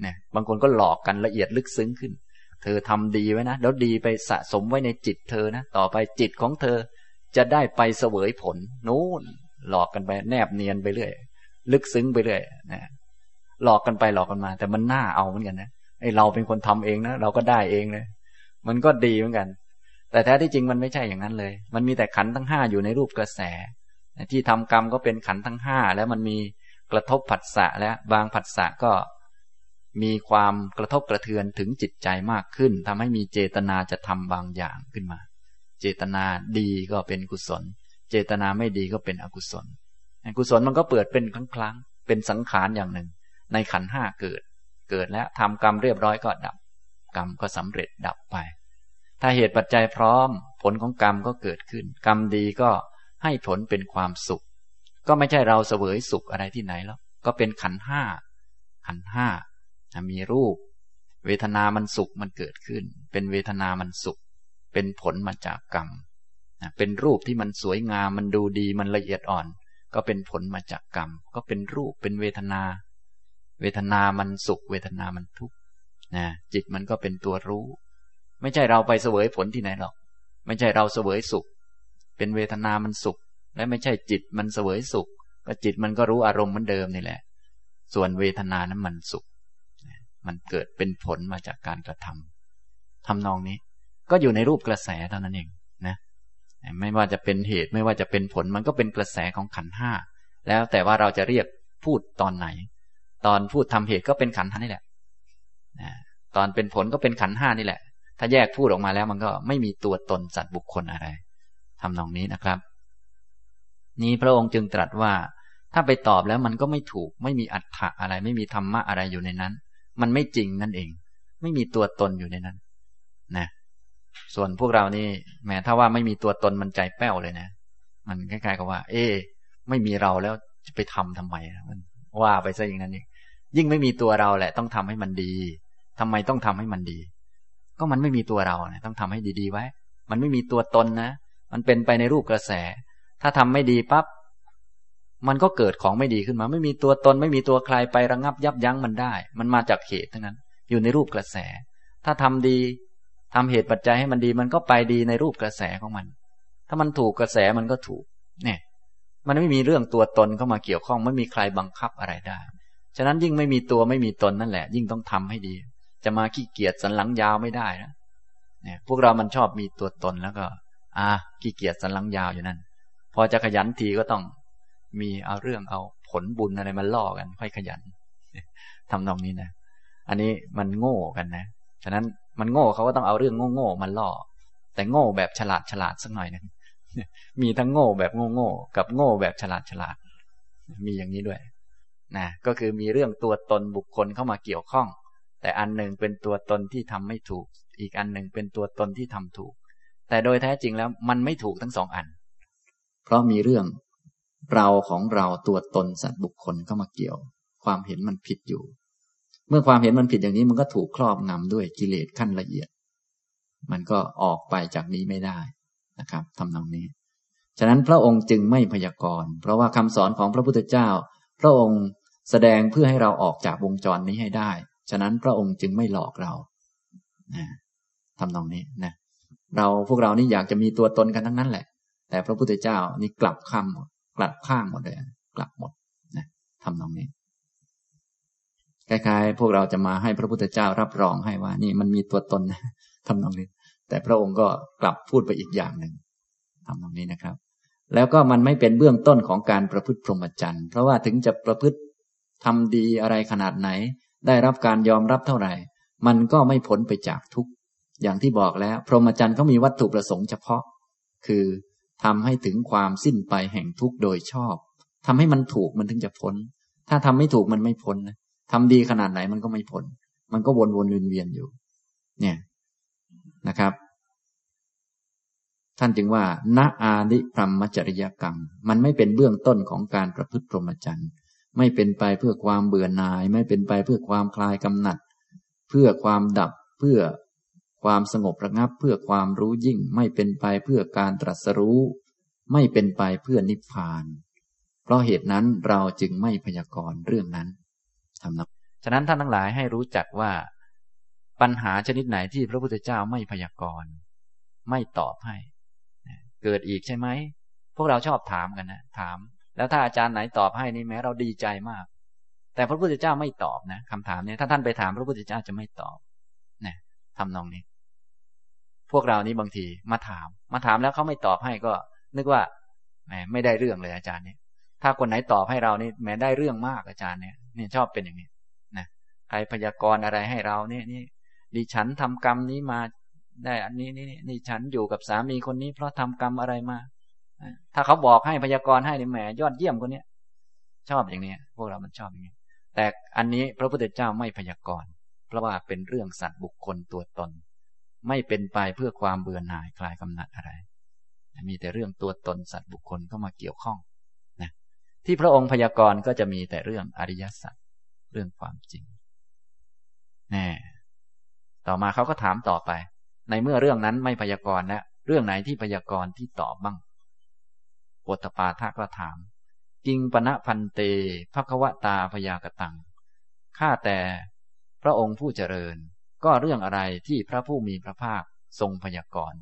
เนี่ยบางคนก็หลอกกันละเอียดลึกซึ้งขึ้น เธอทำดีไว้นะแล้วดีไปสะสมไว้ในจิตเธอนะต่อไปจิตของเธอจะได้ไปเสวยผลนู้นหลอกกันไปแนบเนียนไปเรื่อยลึกซึ้งไปเรื่อยนะหลอกกันไปหลอกกันมา แต่มันน่าเอาเหมือนกันนะไอเราเป็นคนทำเองนะเราก็ได้เองเลยมันก็ดีเหมือนกัน แต่แท้ที่จริงมันไม่ใช่อย่างนั้นเลย มันมีแต่ขันทั้งห้าอยู่ในรูปกระแส ที่ทำกรรมก็เป็นขันทั้งห้าแล้วมันมีกระทบผัสสะแล้วบางผัสสะก็มีความกระทบกระเทือนถึงจิตใจมากขึ้นทำให้มีเจตนาจะทำบางอย่างขึ้นมา เจตนาดีก็เป็นกุศล เจตนาไม่ดีก็เป็นอกุศลกุศลมันก็เปิดเป็นครั้งครั้งเป็นสังขารอย่างหนึ่ง ในขันห้าเกิด เกิดแล้วทำกรรมเรียบร้อยก็ดับ กรรมก็สำเร็จดับไป ถ้าเหตุปัจจัยพร้อม ผลของกรรมก็เกิดขึ้น กรรมดีก็ให้ผลเป็นความสุข ก็ไม่ใช่เราเสวยสุขอะไรที่ไหนแล้ว ก็เป็นขันห้า ขันห้า มีรูป เวทนามันสุขมันเกิดขึ้น เป็นเวทนามันสุข เป็นผลมาจากกรรม เป็นรูปที่มันสวยงาม มันดูดี มันละเอียดอ่อน ก็เป็นผลมาจากกรรม ก็เป็นรูป เป็นเวทนา เวทนามันสุข เวทนามันทุกข์นะจิตมันก็เป็นตัวรู้ ไม่ใช่เราไปเสวยผลที่ไหนหรอก ไม่ใช่เราเสวยสุข เป็นเวทนามันสุข และไม่ใช่จิตมันเสวยสุข ก็จิตมันก็รู้อารมณ์เหมือนเดิมนี่แหละ ส่วนเวทนานั้นมันสุข มันเกิดเป็นผลมาจากการกระทำทำนองนี้ ก็อยู่ในรูปกระแสเท่านั้นเองนะไม่ว่าจะเป็นเหตุไม่ว่าจะเป็นผลมันก็เป็นกระแสของขันห้าแล้วแต่ว่าเราจะเรียกพูดตอนไหน ตอนพูดทำเหตุก็เป็นขันห้านี่แหละตอนเป็นผลก็เป็นขันห้านี่แหละ ถ้าแยกพูดออกมาแล้วมันก็ไม่มีตัวตนสัตว์บุคคลอะไรทำนองนี้นะครับ นี้พระองค์จึงตรัสว่า ถ้าไปตอบแล้วมันก็ไม่ถูก ไม่มีอัฏฐะอะไร ไม่มีธรรมะอะไรอยู่ในนั้น มันไม่จริงนั่นเอง ไม่มีตัวตนอยู่ในนั้น นะ ส่วนพวกเรานี่แม้ถ้าว่าไม่มีตัวตนมันใจแป้วเลยนะ มันคล้ายๆกับว่า เอ๊ไม่มีเราแล้วจะไปทำทำไมมันว่าไปซะอย่างนั้นยิ่งไม่มีตัวเราแหละ ต้องทำให้มันดีทำไมต้องทำให้มันดี ก็มันไม่มีตัวเราเนะต้องทำให้ดีๆไว้ มันไม่มีตัวตนนะ มันเป็นไปในรูปกระแส ถ้าทำไม่ดีปั๊บมันก็เกิดของไม่ดีขึ้นมา ไม่มีตัวตน ไม่มีตัวใครไประงับยับยั้งมันได้ มันมาจากเหตุทั้งนั้น อยู่ในรูปกระแส ถ้าทำดีทำเหตุปัจจัยให้มันดี มันก็ไปดีในรูปกระแสของมัน ถ้ามันถูกกระแสมันก็ถูก เนี่ย มันไม่มีเรื่องตัวตนเข้ามาเกี่ยวข้อง ไม่มีใครบังคับอะไรได้ ฉะนั้นยิ่งไม่มีตัวไม่มีตนนั่นแหละ ยิ่งต้องทำให้ดี จะมาขี้เกียจสันหลังยาวไม่ได้นะเนี่ยพวกเรามันชอบมีตัวตนแล้วก็ อ่าขี้เกียจสันหลังยาวอยู่นั่น พอจะขยันทีก็ต้องมีเอาเรื่องเอาผลบุญอะไรมาล่อกัน ค่อยขยันทำนองนี้นะ อันนี้มันโง่กันนะ ฉะนั้นมันโง่เขาก็ต้องเอาเรื่องโง่ๆมาล่อ แต่โง่แบบฉลาดฉลาดสักหน่อยนึงมีทั้งโง่แบบโง่ๆกับโง่แบบฉลาดฉลาด มีอย่างนี้ด้วยนะก็คือมีเรื่องตัวตนบุคคลเข้ามาเกี่ยวข้อง แต่อันหนึ่งเป็นตัวตนที่ทำไม่ถูก อีกอันหนึ่งเป็นตัวตนที่ทำถูก แต่โดยแท้จริงแล้วมันไม่ถูกทั้งสองอัน เพราะมีเรื่องเราของเราตัวตนสัตว์บุคคลเข้ามาเกี่ยว ความเห็นมันผิดอยู่ เมื่อความเห็นมันผิดอย่างนี้มันก็ถูกครอบงำด้วยกิเลสขั้นละเอียด มันก็ออกไปจากนี้ไม่ได้นะครับทำนองนี้ ฉะนั้นพระองค์จึงไม่พยากรณ์เพราะว่าคำสอนของพระพุทธเจ้า พระองค์แสดงเพื่อให้เราออกจากวงจรนี้ให้ได้ ฉะนั้นพระองค์จึงไม่หลอกเรานะทำนองนี้นะเราพวกเรานี่อยากจะมีตัวตนกันทั้งนั้นแหละ แต่พระพุทธเจ้านี่กลับคำหมดกลับข้างหมดเลยกลับหมดนะทำนองนี้คล้ายๆพวกเราจะมาให้พระพุทธเจ้ารับรองให้ว่า นี่มันมีตัวตนนะทำนองนี้ แต่พระองค์ก็กลับพูดไปอีกอย่างหนึ่งทำตรงนี้นะครับ แล้วก็มันไม่เป็นเบื้องต้นของการประพฤติพรหมจรรย์เพราะว่าถึงจะประพฤติทำดีอะไรขนาดไหน ได้รับการยอมรับเท่าไหร่ มันก็ไม่พ้นไปจากทุกอย่างที่บอกแล้ว พรหมจรรย์เขามีวัตถุประสงค์เฉพาะ คือทำให้ถึงความสิ้นไปแห่งทุกโดยชอบทำให้มันถูกมันถึงจะพ้น ถ้าทำไม่ถูกมันไม่พ้นนะทำดีขนาดไหนมันก็ไม่พ้น มันก็วนวนเวียนเวียนอยู่ เนี่ยนะครับ ท่านจึงว่าณอานิพรหมจริยกรรม มันไม่เป็นเบื้องต้นของการประพฤติพรหมจรรย์ ไม่เป็นไปเพื่อความเบื่อหน่าย ไม่เป็นไปเพื่อความคลายกำหนัด เพื่อความดับเพื่อความสงบระงับ เพื่อความรู้ยิ่ง ไม่เป็นไปเพื่อการตรัสรู้ ไม่เป็นไปเพื่อนิพพาน เพราะเหตุนั้นเราจึงไม่พยากรณ์เรื่องนั้นทำนะฉะนั้นท่านทั้งหลายให้รู้จักว่า ปัญหาชนิดไหนที่พระพุทธเจ้าไม่พยากรณ์ไม่ตอบให้ เกิดอีกใช่ไหม พวกเราชอบถามกันนะ ถาม แล้วถ้าอาจารย์ไหนตอบให้นี่แม้เราดีใจมาก แต่พระพุทธเจ้าไม่ตอบนะคำถามนี้ถ้าท่านไปถามพระพุทธเจ้าจะไม่ตอบนะทำนองนี้ พวกเรานี้บางทีมาถาม มาถามแล้วเขาไม่ตอบให้ก็ นึกว่าแหมไม่ได้เรื่องเลยอาจารย์เนี่ย ถ้าคนไหนตอบให้เรานี่แหมได้เรื่องมากอาจารย์เนี่ยนี่ชอบเป็นอย่างนี้นะใครพยากรณ์อะไรให้เราเนี่ยนี่ดิฉันทำกรรมนี้มาได้อันนี้นี่นี่ฉันอยู่กับสามีคนนี้เพราะทำกรรมอะไรมา ถ้าเขาบอกให้พยากรณ์ให้เนี่ยแหมยอดเยี่ยมคนเนี้ยชอบอย่างนี้พวกเรามันชอบอย่างนี้ แต่อันนี้พระพุทธเจ้าไม่พยากรณ์ เพราะว่าเป็นเรื่องสัตว์บุคคลตัวตน ไม่เป็นไปเพื่อความเบื่อหน่ายคลายกำหนัดอะไร มีแต่เรื่องตัวตนสัตว์บุคคลเข้ามาเกี่ยวข้องนะที่พระองค์พยากรณ์ก็จะมีแต่เรื่องอริยสัจเรื่องความจริงแน่ต่อมาเขาก็ถามต่อไป ในเมื่อเรื่องนั้นไม่พยากรณ์แล้วเรื่องไหนที่พยากรณ์ที่ตอบบ้าง ปุตปาทะก็ถาม กิงปณะพันเตภควตาพยากตัง ข้าแต่พระองค์ผู้เจริญ ก็เรื่องอะไรที่พระผู้มีพระภาคทรงพยากรณ์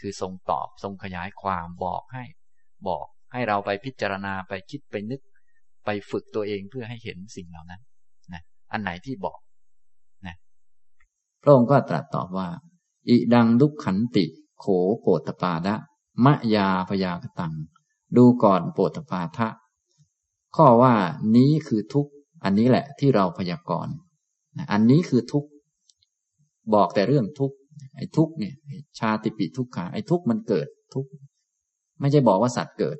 คือทรงตอบทรงขยายความบอกให้ บอกให้เราไปพิจารณาไปคิดไปนึก ไปฝึกตัวเองเพื่อให้เห็นสิ่งเหล่านั้นนะอันไหนที่บอกนะพระองค์ก็ตรัสตอบว่า อิดังดุกขันติ โขโปตปาดะมะยาพยากตัง ดูก่อนโปตปาทะ ข้อว่านี้คือทุกอันนี้แหละที่เราพยากรณ์อันนี้คือทุกบอกแต่เรื่องทุกไอ้ทุกเนี่ยชาติปิทุกขาไอ้ทุกมันเกิดทุกไม่ใช่บอกว่าสัตว์เกิด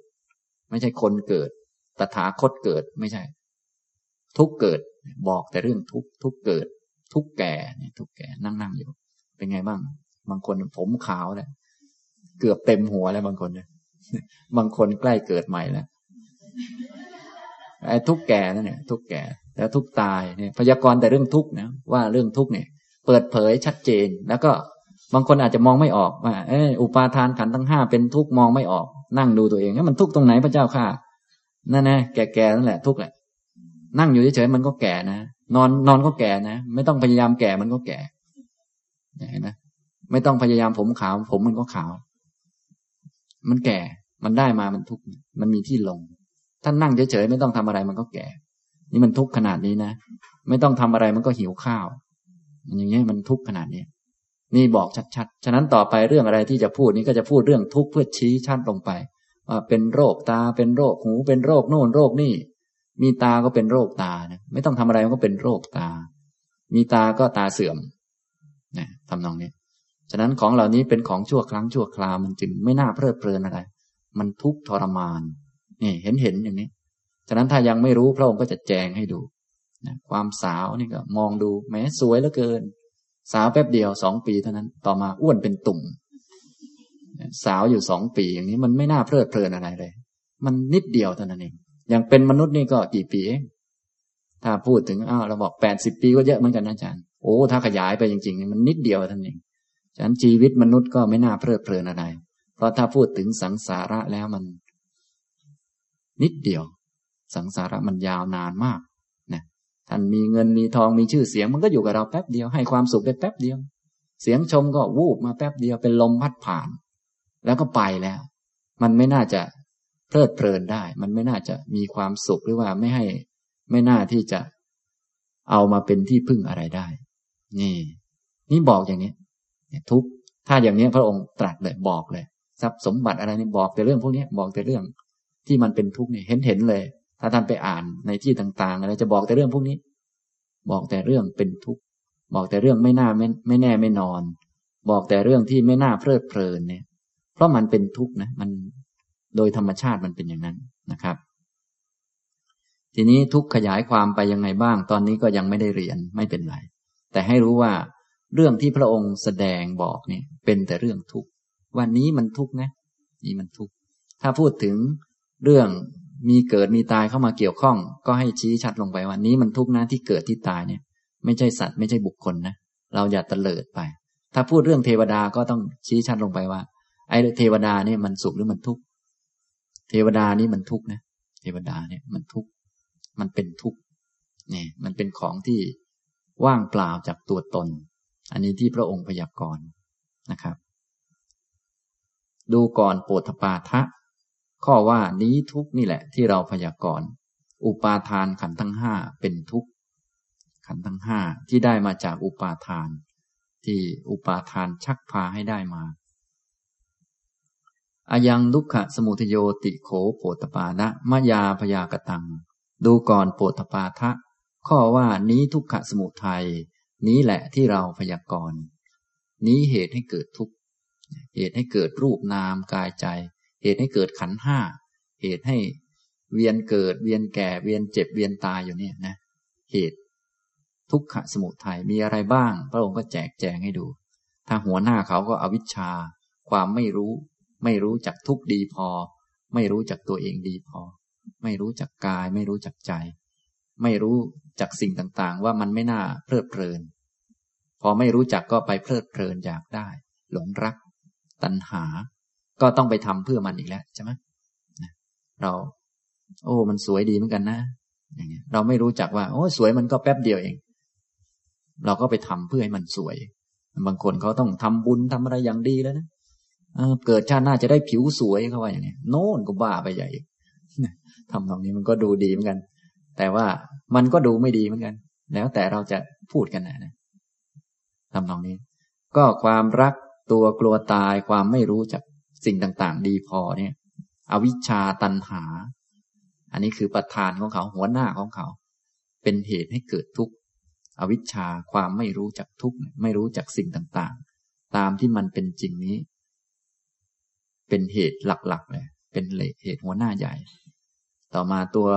ไม่ใช่คนเกิด ตถาคตเกิดไม่ใช่ ทุกเกิด บอกแต่เรื่องทุกทุกเกิด ทุกแก่เนี่ยทุกแก่นั่งนั่งอยู่ เป็นไงบ้าง บางคนผมขาวแล้วเกือบเต็มหัวแล้วบางคนเนี่ย บางคนใกล้เกิดใหม่แล้วไอ้ทุกแก่นั่นเนี่ยทุกแก่แล้วทุกตายเนี่ยพยากรณ์แต่เรื่องทุกนะว่าเรื่องทุกเนี่ยเปิดเผยชัดเจน แล้วก็บางคนอาจจะมองไม่ออกว่าเอออุปาทานขันทั้งห้าเป็นทุกมองไม่ออก นั่งดูตัวเองว่ามันทุกตรงไหนพระเจ้าค่ะนั่นนะแก่ๆนั่นแหละทุกแหละ นั่งอยู่เฉยๆมันก็แก่นะนอนนอนก็แก่นะไม่ต้องพยายามแก่มันก็แก่เห็นไหมไม่ต้องพยายามผมขาว ผมมันก็ขาว มันแก่ มันได้มามันทุกข์ มันมีที่ลง ท่านนั่งเฉยๆไม่ต้องทำอะไรมันก็แก่ นี่มันทุกข์ขนาดนี้นะ ไม่ต้องทำอะไรมันก็หิวข้าว อย่างเงี้ยมันทุกข์ขนาดนี้ นี่บอกชัดๆ ฉะนั้นต่อไปเรื่องอะไรที่จะพูดนี้ก็จะพูดเรื่องทุกข์เพื่อชี้ชัดลงไปว่าเป็นโรคตา เป็นโรคหู เป็นโรคโน่นโรคนี่ มีตาก็เป็นโรคตานะไม่ต้องทำอะไรมันก็เป็นโรคตา มีตาก็ตาเสื่อมนะทำนองนี้ ฉะนั้นของเหล่านี้เป็นของชั่วครั้งชั่วคราวมันจึงไม่น่าเพลิดเพลินอะไร มันทุกข์ทรมาน นี่เห็นเห็นอย่างนี้ ฉะนั้นถ้ายังไม่รู้พระองค์ก็จะแจงให้ดูนะความสาวนี่ก็มองดูแม้สวยเหลือเกิน สาวแป๊บเดียวสองปีเท่านั้น ต่อมาอ้วนเป็นตุ่ม สาวอยู่สองปีอย่างนี้มันไม่น่าเพลิดเพลินอะไรเลย มันนิดเดียวเท่านั้นเอง อย่างเป็นมนุษย์นี่ก็กี่ปีเองถ้าพูดถึงอ้าวเราบอกแปดสิบปีก็เยอะเหมือนกันนะอาจารย์ โอ้ถ้าขยายไปจริงๆมันนิดเดียวเท่านั้นเอง ฉะนั้นชีวิตมนุษย์ก็ไม่น่าเพลิดเพลินอะไร เพราะถ้าพูดถึงสังสาระแล้วมัน นิดเดียว สังสาระมันยาวนานมากนะท่านมีเงินมีทองมีชื่อเสียง มันก็อยู่กับเราแป๊บเดียวให้ความสุขได้แป๊บเดียว เสียงชมก็วูบมาแป๊บเดียวเป็นลมพัดผ่าน แล้วก็ไปแล้ว มันไม่น่าจะเพลิดเพลินได้ มันไม่น่าจะมีความสุขหรือว่าไม่ให้ ไม่น่าที่จะเอามาเป็นที่พึ่งอะไรได้ นี่ นี่บอกอย่างนี้ ทุกถ้าอย่างนี้พระองค์ตรัสเลยบอกเลยทรัพย์สมบัติอะไรนี่บอกแต่เรื่องพวกนี้บอกแต่เรื่อง ที่มันเป็นทุกข์นี่เห็นเห็นเลย ถ้าท่านไปอ่านในที่ต่างๆอะไรจะบอกแต่เรื่องพวกนี้ บอกแต่เรื่องเป็นทุกข์บอกแต่เรื่องไม่น่าไม่ไม่แน่ไม่นอน บอกแต่เรื่องที่ไม่น่าเพลิดเพลินเนี่ย เพราะมันเป็นทุกข์นะมันโดยธรรมชาติมันเป็นอย่างนั้นนะครับ ทีนี้ทุกขยายความไปยังไงบ้าง ตอนนี้ก็ยังไม่ได้เรียนไม่เป็นไรแต่ให้รู้ว่า เรื่องที่พระองค์แสดงบอกเนี่ย เป็นแต่เรื่องทุกข์วันนี้มันทุกข์นะ นี่มันทุกข์ถ้าพูดถึงเรื่องมีเกิดมีตายเข้ามาเกี่ยวข้อง ก็ให้ชี้ชัดลงไปว่านี้มันทุกข์นะที่เกิดที่ตายเนี่ย ไม่ใช่สัตว์ไม่ใช่บุคคลนะเราอย่าตะเลิดไป ถ้าพูดเรื่องเทวดาก็ต้องชี้ชัดลงไปว่า ไอ้เทวดาเนี่ยมันสุขหรือมันทุกข์เทวดานี่มันทุกข์นะเทวดาเนี่ยมันทุกข์มันเป็นทุกข์นี่มันเป็นของที่ว่างเปล่าจากตัวตน อันนี้ที่พระองค์พยากรณ์นะครับ ดูก่อนโปรตปาทะ ข้อว่านี้ทุกนี่แหละ ที่เราพยากรณ์อุปาทานขันทั้งห้าเป็นทุกขันทั้งห้าที่ได้มาจากอุปาทาน ที่อุปาทานชักพาให้ได้มาอายังลุกขะสมุทโยติโขโปตปานะมายาพยากตัง ดูก่อนโปตปาทะ ข้อว่านี้ทุกขะสมุทัย นี้แหละที่เราพยากรณ์ นี้เหตุให้เกิดทุกข์ เหตุให้เกิดรูปนามกายใจ เหตุให้เกิดขันห้า เหตุให้เวียนเกิดเวียนแก่เวียนเจ็บเวียนตายอยู่เนี่ยนะ เหตุทุกขะสมุทัยมีอะไรบ้าง พระองค์ก็แจกแจงให้ดู ถ้าหัวหน้าเขาก็อวิชชา ความไม่รู้ ไม่รู้จักทุกดีพอ ไม่รู้จักตัวเองดีพอ ไม่รู้จักกาย ไม่รู้จักใจ ไม่รู้ จักสิ่งต่างๆ ว่ามันไม่น่าเพลิดเพลิน พอไม่รู้จักก็ไปเพลิดเพลินอยากได้ หลงรัก ตัณหา ก็ต้องไปทำเพื่อมันอีกแล้วใช่ไหมเรา โอ้ มันสวยดีเหมือนกันนะอย่างเงี้ยเราไม่รู้จักว่า โอ้สวยมันก็แป๊บเดียวเอง เราก็ไปทำเพื่อให้มันสวย บางคนเขาต้องทำบุญทำอะไรอย่างดีแล้วนะเกิดชาติหน้าจะได้ผิวสวยเขาว่าอย่างนี้ยโน่นก็บ้าไปใหญ่ทำตรงนี้มันก็ดูดีเหมือนกัน แต่ว่ามันก็ดูไม่ดีเหมือนกัน แล้วแต่เราจะพูดกันนะทำตรงนี้ ก็ความรักตัวกลัวตายความไม่รู้จักสิ่งต่าง ๆ ดีพอเนี่ย อวิชชาตันหา อันนี้คือประธานของเขาหัวหน้าของเขา เป็นเหตุให้เกิดทุกข์อวิชชาความไม่รู้จักทุกข์ไม่รู้จักสิ่งต่าง ๆ ตามที่มันเป็นจริงนี้ เป็นเหตุหลักๆเลยเป็นเหตุหัวหน้าใหญ่ ต่อมาตัว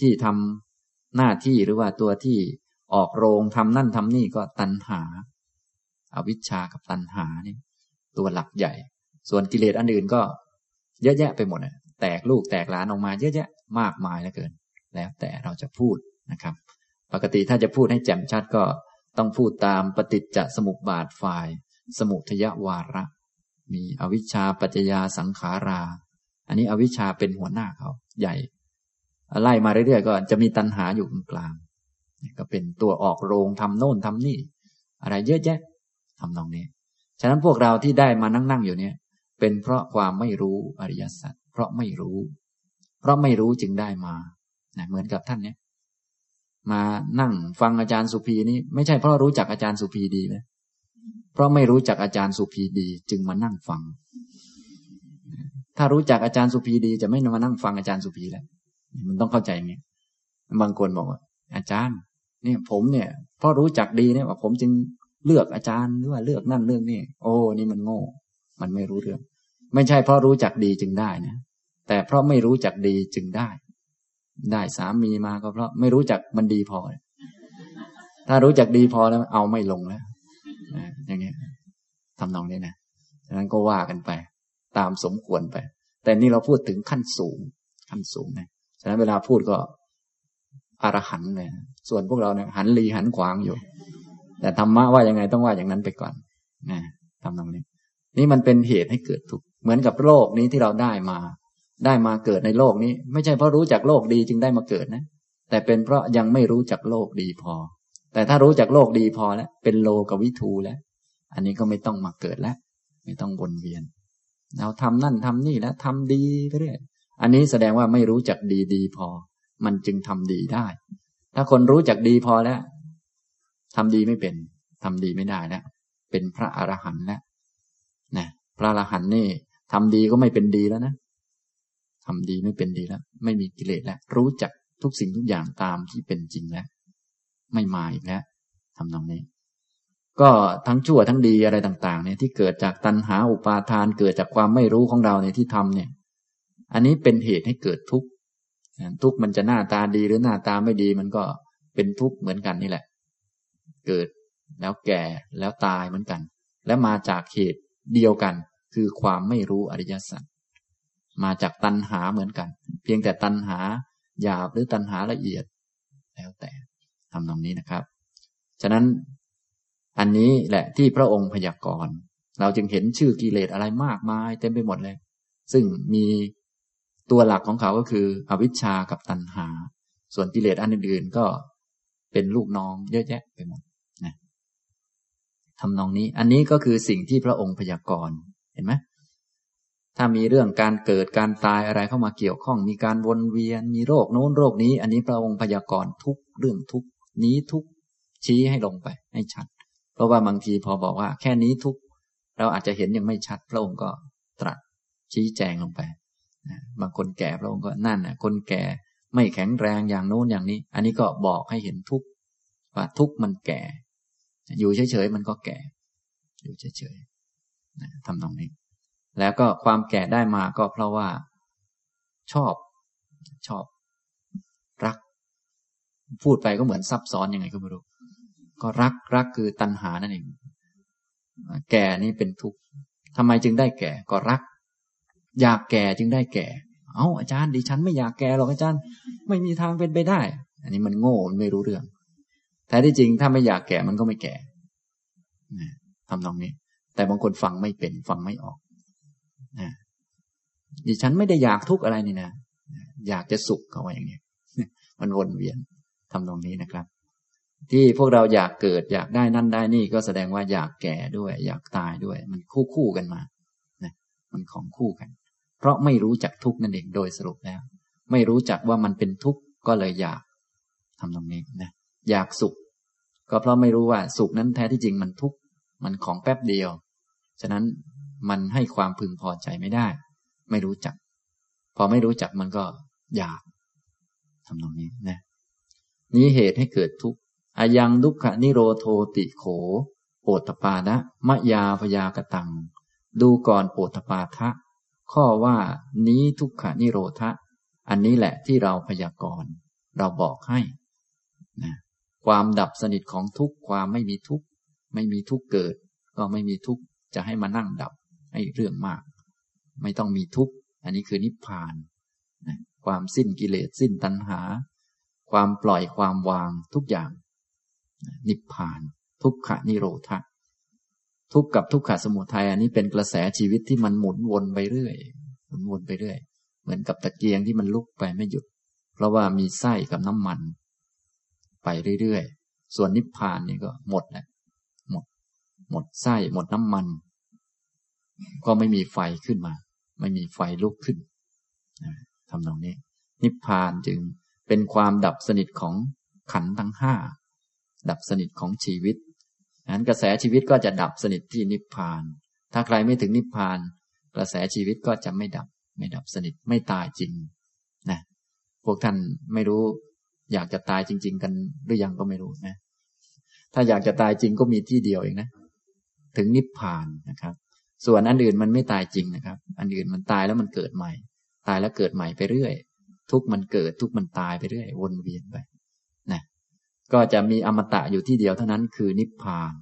ที่ทำหน้าที่หรือว่าตัวที่ออกโรงทำนั่นทำนี่ก็ตัณหาอาวิชชากับตัณหานี่ตัวหลักใหญ่ ส่วนกิเลสอันอื่นก็ เยอะแยะไปหมดแตกลูกแตกหลานออกมาเยอะแยะมากมายเหลือเกิน แล้วแต่เราจะพูดนะครับ ปกติถ้าจะพูดให้แจ่มชัดก็ต้องพูดตามปฏิจจสมุปบาทฝ่าย สมุทยวาระ มีอวิชชาปัจจยาสังขารา อันนี้อวิชชาเป็นหัวหน้าเขาใหญ่ ไล่มาเรื่อยๆก็จะมีตัณหาอยู่กลางก็เป็นตัวออกโรงทำโน่นทำนี่ อะไรเยอะแยะทำนองนี้ ฉะนั้นพวกเราที่ได้มานั่งๆอยู่เนี่ย เป็นเพราะความไม่รู้อริยสัจเพราะไม่รู้ เพราะไม่รู้จึงได้มานะเหมือนกับท่านเนี่ยมานั่งฟังอาจารย์สุภีนี่ไม่ใช่เพราะรู้จักอาจารย์สุภีดีเลยเพราะไม่รู้จักอาจารย์สุภีดี จึงมานั่งฟัง ถ้ารู้จักอาจารย์สุภีดี จะไม่มานั่งฟังอาจารย์สุภีแล้ว มันต้องเข้าใจอย่างนี้บางคนบอกว่า อาจารย์ เนี่ย ผมเนี่ยเพราะรู้จักดีเนี่ยว่าผมจึงเลือกอาจารย์หรือว่าเลือกนั่นเรื่องนี่โอ้นี่มันโง่ มันไม่รู้เรื่อง ไม่ใช่เพราะรู้จักดีจึงได้นะแต่เพราะไม่รู้จักดีจึงได้ ได้สามีมาก็เพราะไม่รู้จักมันดีพอ ถ้ารู้จักดีพอแล้วเอาไม่ลงแล้วอย่างนี้ทำนองนี้นะฉะนั้นก็ว่ากันไป ตามสมควรไป แต่นี่เราพูดถึงขั้นสูง ขั้นสูงนะ ฉะนั้นเวลาพูดก็อรหันเลยส่วนพวกเราเนี่ยหันลีหันขวางอยู่ แต่ธรรมะว่ายังไงต้องว่าอย่างนั้นไปก่อนนะทำตรงนี้ นี่มันเป็นเหตุให้เกิดทุกข์เหมือนกับโลกนี้ที่เราได้มา ได้มาเกิดในโลกนี้ ไม่ใช่เพราะรู้จักโลกดีจึงได้มาเกิดนะ แต่เป็นเพราะยังไม่รู้จักโลกดีพอ แต่ถ้ารู้จักโลกดีพอแล้วเป็นโลกวิทูแล้ว อันนี้ก็ไม่ต้องมาเกิดแล้ว ไม่ต้องวนเวียนเราทำนั่นทำนี่แล้วทำดีไปเรื่อย อันนี้แสดงว่าไม่รู้จักดีดีพอ มันจึงทำดีได้ ถ้าคนรู้จักดีพอแล้วทำดีไม่เป็นทำดีไม่ได้แล้วเป็นพระอรหันต์แล้วนะพระอรหันต์นี่ทำดีก็ไม่เป็นดีแล้วนะทำดีไม่เป็นดีแล้ว ไม่มีกิเลสแล้ว รู้จักทุกสิ่งทุกอย่างตามที่เป็นจริงแล้ว ไม่มาอีกแล้วทำตรงนี้ ก็ทั้งชั่วทั้งดีอะไรต่าง ๆ เนี่ยที่เกิดจากตัณหาอุปาทานเกิดจากความไม่รู้ของเราเนี่ยที่ทำเนี่ย อันนี้เป็นเหตุให้เกิดทุกข์ทุกข์มันจะหน้าตาดีหรือหน้าตาไม่ดีมันก็เป็นทุกข์เหมือนกันนี่แหละ เกิดแล้วแก่แล้วตายเหมือนกัน และมาจากเหตุเดียวกัน คือความไม่รู้อริยสัจมาจากตัณหาเหมือนกัน เพียงแต่ตัณหาหยาบหรือตัณหาละเอียด แล้วแต่ทำตรงนี้นะครับ ฉะนั้นอันนี้แหละที่พระองค์พยากรณ์ เราจึงเห็นชื่อกิเลสอะไรมากมายเต็มไปหมดเลย ซึ่งมี ตัวหลักของเขาก็คืออวิชชากับตัณหา ส่วนกิเลสอันอื่นๆก็เป็นลูกน้องเยอะแยะไปหมดนะทำนองนี้ อันนี้ก็คือสิ่งที่พระองค์พยากรณ์เห็นไหมถ้ามีเรื่องการเกิดการตายอะไรเข้ามาเกี่ยวข้อง มีการวนเวียน มีโรคโน้นโรคนี้ อันนี้พระองค์พยากรณ์ทุกเรื่องทุกนี้ทุกชี้ให้ลงไป ให้ชัด เพราะว่าบางทีพอบอกว่า แค่นี้ทุกเราอาจจะเห็นยังไม่ชัด พระองค์ก็ตรัสชี้แจงลงไป บางคนแก่พระองค์ก็นั่นนะคนแก่ไม่แข็งแรงอย่างโน้นอย่างนี้ อันนี้ก็บอกให้เห็นทุกว่าทุกมันแก่ อยู่เฉยๆมันก็แก่ อยู่เฉยๆทำตรงนี้ แล้วก็ความแก่ได้มาก็เพราะว่า ชอบชอบ รัก พูดไปก็เหมือนซับซ้อนยังไงก็ไม่รู้ก็รักรักคือตัณหานั่นเองแก่นี่เป็นทุกข์ทำไมจึงได้แก่ก็รัก อยากแก่จึงได้แก่ เอาอาจารย์ดิฉันไม่อยากแก่หรอกอาจารย์ ไม่มีทางเป็นไปได้ อันนี้มันโง่มันไม่รู้เรื่องแท้ที่จริงถ้าไม่อยากแก่มันก็ไม่แก่ทำตรงนี้ แต่บางคนฟังไม่เป็นฟังไม่ออกดิฉันไม่ได้อยากทุกข์อะไรนี่นะอยากจะสุขเขาไว้อย่างนี้มันวนเวียนทำตรงนี้นะครับ ที่พวกเราอยากเกิดอยากได้นั่นได้นี่ก็แสดงว่าอยากแก่ด้วย อยากตายด้วย มันคู่คู่กันมานะมันของคู่กัน ราะไม่รู้จักทุกนั่นเองโดยสรุปแล้ว ไม่รู้จักว่ามันเป็นทุกข์ก็เลยอยากทำตรงนี้นะอยากสุข ก็เพราะไม่รู้ว่าสุขนั้นแท้ที่จริงมันทุกข์มันของแป๊บเดียว ฉะนั้นมันให้ความพึงพอใจไม่ได้ ไม่รู้จัก พอไม่รู้จักมันก็อยากทำตรงนี้นะนี้เหตุให้เกิดทุกข์อายังดุขนิโรโทติโข โอตปานะมะยาพยากตัง ดูก่อนโอตปาทะ ข้อว่านี้ทุกขานิโรธะ อันนี้แหละที่เราพยากรณ์ เราบอกให้นะความดับสนิทของทุกความไม่มีทุกไม่มีทุกเกิด ก็ไม่มีทุกจะให้มานั่งดับให้เรื่องมาก ไม่ต้องมีทุกอันนี้คือนิพพานนะความสิ้นกิเลสสิ้นตัณหา ความปล่อยความวางทุกอย่าง นิพพาน ทุกขานิโรธะ ทุกข์กับทุกขสมุทัยอันนี้เป็นกระแสชีวิตที่มันหมุนวนไปเรื่อยหมุนวนไปเรื่อย เหมือนกับตะเกียงที่มันลุกไปไม่หยุด เพราะว่ามีไส้กับน้ำมัน ไปเรื่อยๆส่วนนิพพานนี่ก็หมดแหละหมด หมดไส้หมดน้ำมัน ก็ไม่มีไฟขึ้นมา ไม่มีไฟลุกขึ้นทำตรงนี้ นิพพานจึงเป็นความดับสนิทของขันทั้งห้าดับสนิทของชีวิต นั้นกระแสชีวิตก็จะดับสนิทที่นิพพาน ถ้าใครไม่ถึงนิพพาน กระแสชีวิตก็จะไม่ดับ ไม่ดับสนิทไม่ตายจริงนะพวกท่านไม่รู้ อยากจะตายจริง ๆ กันหรือยังก็ไม่รู้นะ ถ้าอยากจะตายจริงก็มีที่เดียวเองนะ ถึงนิพพานนะครับ ส่วนอันอื่นมันไม่ตายจริงนะครับ อันอื่นมันตายแล้วมันเกิดใหม่ ตายแล้วเกิดใหม่ไปเรื่อย ทุกมันเกิดทุกมันตายไปเรื่อย วนเวียนไป ก็จะมีอมตะอยู่ที่เดียวเท่านั้นคือนิพพาน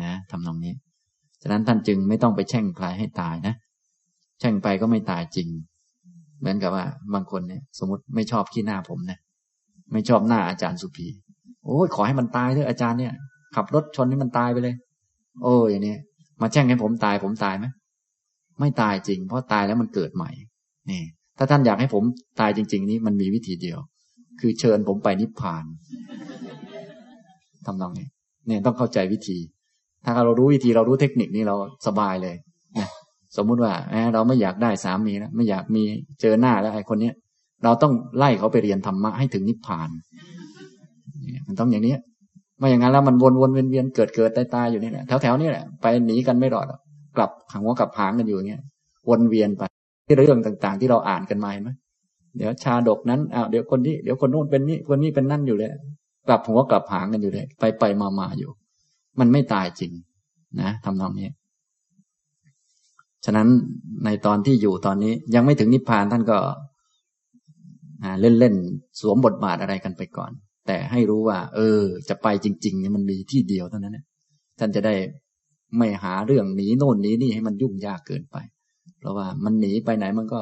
นะทำตรงนี้ ฉะนั้นท่านจึงไม่ต้องไปแช่งใครให้ตายนะ แช่งไปก็ไม่ตายจริง เหมือนกับว่า บางคนเนี่ย สมมติไม่ชอบขี้หน้าผมนะ ไม่ชอบหน้าอาจารย์สุภีโอ้ยขอให้มันตายเถอะอาจารย์เนี่ย ขับรถชนให้มันตายไปเลย โอ้ยอย่างนี้มาแช่งให้ผมตายผมตายไหมไม่ตายจริง เพราะตายแล้วมันเกิดใหม่ นี่ ถ้าท่านอยากให้ผมตายจริง ๆ นี้มันมีวิธีเดียว คือเชิญผมไปนิพพานทำนองนี้เนี่ยต้องเข้าใจวิธี ถ้าเรารู้วิธีเรารู้เทคนิคนี้เราสบายเลยนะสมมุติว่าเราไม่อยากได้สามีแล้วไม่อยากมีเจอหน้าแล้วไอ้คนเนี้ย เราต้องไล่เขาไปเรียนธรรมะให้ถึงนิพพานมันต้องอย่างนี้ไม่อย่างนั้นแล้วมันวนวนเวียนเวียนเกิดเกิดตายตายอยู่นี่แหละแถวแถวนี้แหละไปหนีกันไม่รอดกลับหังหัวกลับหางกันอยู่อย่างเงี้ยวนเวียนไปที่เรื่องต่าง ๆ ที่เราอ่านกันมาไหม เดี๋ยวชาดกนั้นอ้าวเดี๋ยวคนนี้เดี๋ยวคนโน้นเป็นนี้คนนี้เป็นนั่นอยู่เลยกลับหัวกลับหางกันอยู่เลยไปไปมามาอยู่ มันไม่ตายจริง นะทำนองนี้ฉะนั้นในตอนที่อยู่ตอนนี้ยังไม่ถึงนิพพานท่านก็เล่นเล่นสวมบทบาทอะไรกันไปก่อน แต่ให้รู้ว่า เออ จะไปจริงๆเนี่ยมันมีที่เดียวเท่านั้นนะท่านจะได้ไม่หาเรื่องหนีโน่นหนีนี่ให้มันยุ่งยากเกินไป เพราะว่ามันหนีไปไหนมันก็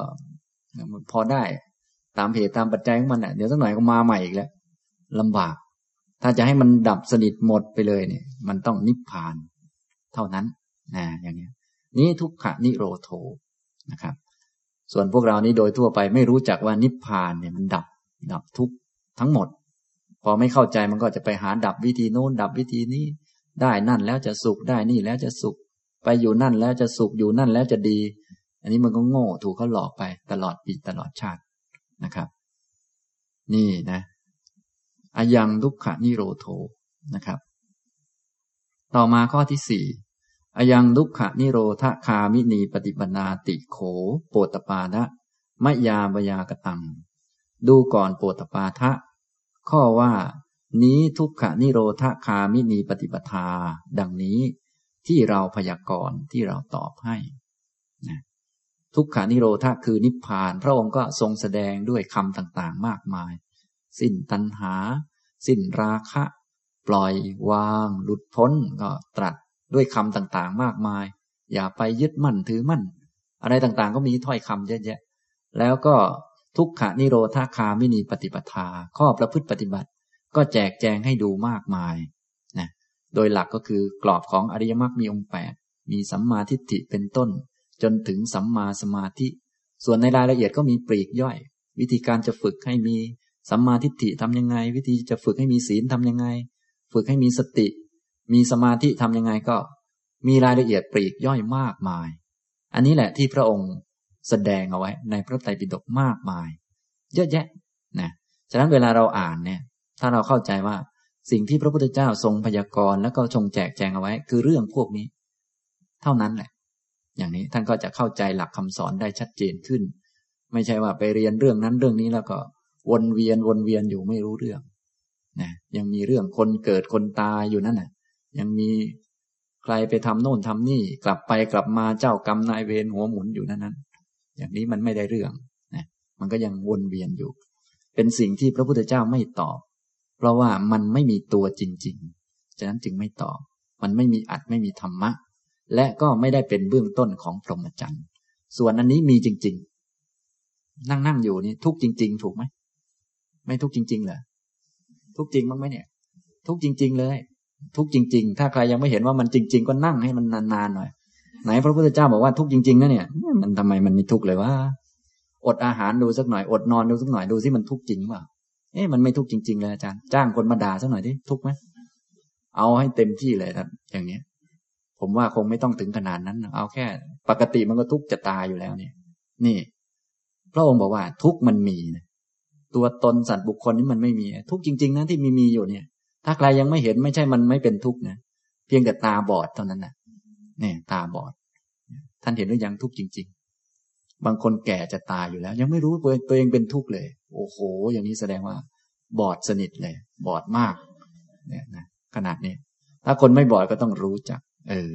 พอได้ ตามเหตุตามปัจจัยของมันอะเดี๋ยวสักหน่อยก็มาใหม่อีกแล้วลำบาก ถ้าจะให้มันดับสนิทหมดไปเลยเนี่ย มันต้องนิพพาน เท่านั้นนะอย่างนี้นี้ทุกขะนิโรโทนะครับ ส่วนพวกเรานี้โดยทั่วไปไม่รู้จักว่านิพพานเนี่ยมันดับดับทุกทั้งหมด พอไม่เข้าใจมันก็จะไปหาดับวิธีโน้นดับวิธีนี้ ได้นั่นแล้วจะสุขได้นี่แล้วจะสุข ไปอยู่นั่นแล้วจะสุขอยู่นั่นแล้วจะดี อันนี้มันก็โง่ถูกเขาหลอกไปตลอดปีตลอดชาติ นะครับ นี่นะอายังทุกขนิโรโทนะครับ ต่อมาข้อที่สี่อายังทุกขนิโรธคามินีปฏิปนาติโข โปตปาทะมะยาบยากตัง ดูก่อนโปตปาทะ ข้อว่า นี้ทุกขนิโรธคามินีปฏิปทา ดังนี้ที่เราพยากรณ์ที่เราตอบให้ ทุกขานิโรธคือนิพพาน พระองค์ก็ทรงแสดงด้วยคำต่างๆ มากมาย สิ้นตัณหา สิ้นราคะ ปล่อยวาง หลุดพ้นก็ตรัสด้วยคำต่างๆ มากมาย อย่าไปยึดมั่นถือมั่น อะไรต่างๆ ก็มีถ้อยคำเยอะแยะแล้วก็ทุกขานิโรธาคามินีปฏิปทา ข้อประพฤติปฏิบัติ ก็แจกแจงให้ดูมากมายนะโดยหลักก็คือกรอบของอริยมรรคมีองค์แปดมีสัมมาทิฏฐิเป็นต้น จนถึงสัมมาสมาธิ ส่วนในรายละเอียดก็มีปลีกย่อย วิธีการจะฝึกให้มีสัมมาทิฏฐิทำยังไง วิธีจะฝึกให้มีศีลทำยังไง ฝึกให้มีสติ มีสมาธิทำยังไงก็ มีรายละเอียดปรีกย่อยมากมาย อันนี้แหละที่พระองค์แสดงเอาไว้ในพระไตรปิฎกมากมาย เยอะแยะนะฉะนั้นเวลาเราอ่านเนี่ยถ้าเราเข้าใจว่าสิ่งที่พระพุทธเจ้าทรงพยากรณ์แล้วก็ทรงแจกแจงเอาไว้ คือเรื่องพวกนี้ เท่านั้นแหละ อย่างนี้ท่านก็จะเข้าใจหลักคำสอนได้ชัดเจนขึ้น ไม่ใช่ว่าไปเรียนเรื่องนั้นเรื่องนี้แล้วก็ วนเวียนวนเวียนอยู่ไม่รู้เรื่องนะยังมีเรื่องคนเกิดคนตายอยู่นั่นน่ะ ยังมีใครไปทำโน่นทำนี่ กลับไปกลับมาเจ้ากรรมนายเวรหัวหมุนอยู่นั่นนั้น อย่างนี้มันไม่ได้เรื่องนะมันก็ยังวนเวียนอยู่ เป็นสิ่งที่พระพุทธเจ้าไม่ตอบ เพราะว่ามันไม่มีตัวจริง ๆ ฉะนั้นจึงไม่ตอบ มันไม่มีอัดไม่มีธรรมะ และก็ไม่ได้เป็นเบื้องต้นของพรหมจรรย์ ส่วนอันนี้มีจริง ๆ นั่งนั่งอยู่นี่ทุกจริง ๆ ถูกไหม ไม่ทุกจริง ๆเหรอ ทุกจริงมั้งไหมเนี่ย ทุกจริง ๆ เลย ทุกจริง ๆ ถ้าใครยังไม่เห็นว่ามันจริง ๆ ก็นั่งให้มันนานๆหน่อย ไหนพระพุทธเจ้าบอกว่าทุกจริงๆนะเนี่ย มันทำไมมันมีทุกเลยว่าอดอาหารดูสักหน่อย อดนอนดูสักหน่อย ดูสิมันทุกจริงเปล่า เอ๊ะมันไม่ทุกจริงๆเลยอาจารย์ จ้างคนมาด่าสักหน่อยดิ ทุกไหมเอาให้เต็มที่เลยครับอย่างเนี้ย ผมว่าคงไม่ต้องถึงขนาดนั้น เอาแค่ ปกติมันก็ทุกข์จะตายอยู่แล้วเนี่ย นี่ พระองค์บอกว่า ทุกข์มันมีนะตัวตนสัตว์บุคคลนี้มันไม่มี ทุกข์จริง ๆนะที่มีมีอยู่เนี่ย ถ้าใครยังไม่เห็นไม่ใช่มันไม่เป็นทุกข์นะเพียงแต่ตาบอดเท่านั้นนะเนี่ย ตาบอด ท่านเห็นหรือยังทุกข์จริง ๆ บางคนแก่จะตายอยู่แล้ว ยังไม่รู้ตัวเองเป็นทุกข์เลย โอ้โห อย่างนี้แสดงว่า บอดสนิทเลย บอดมาก เนี่ยนะขนาดนี้ถ้าคนไม่บอดก็ต้องรู้จัก เออ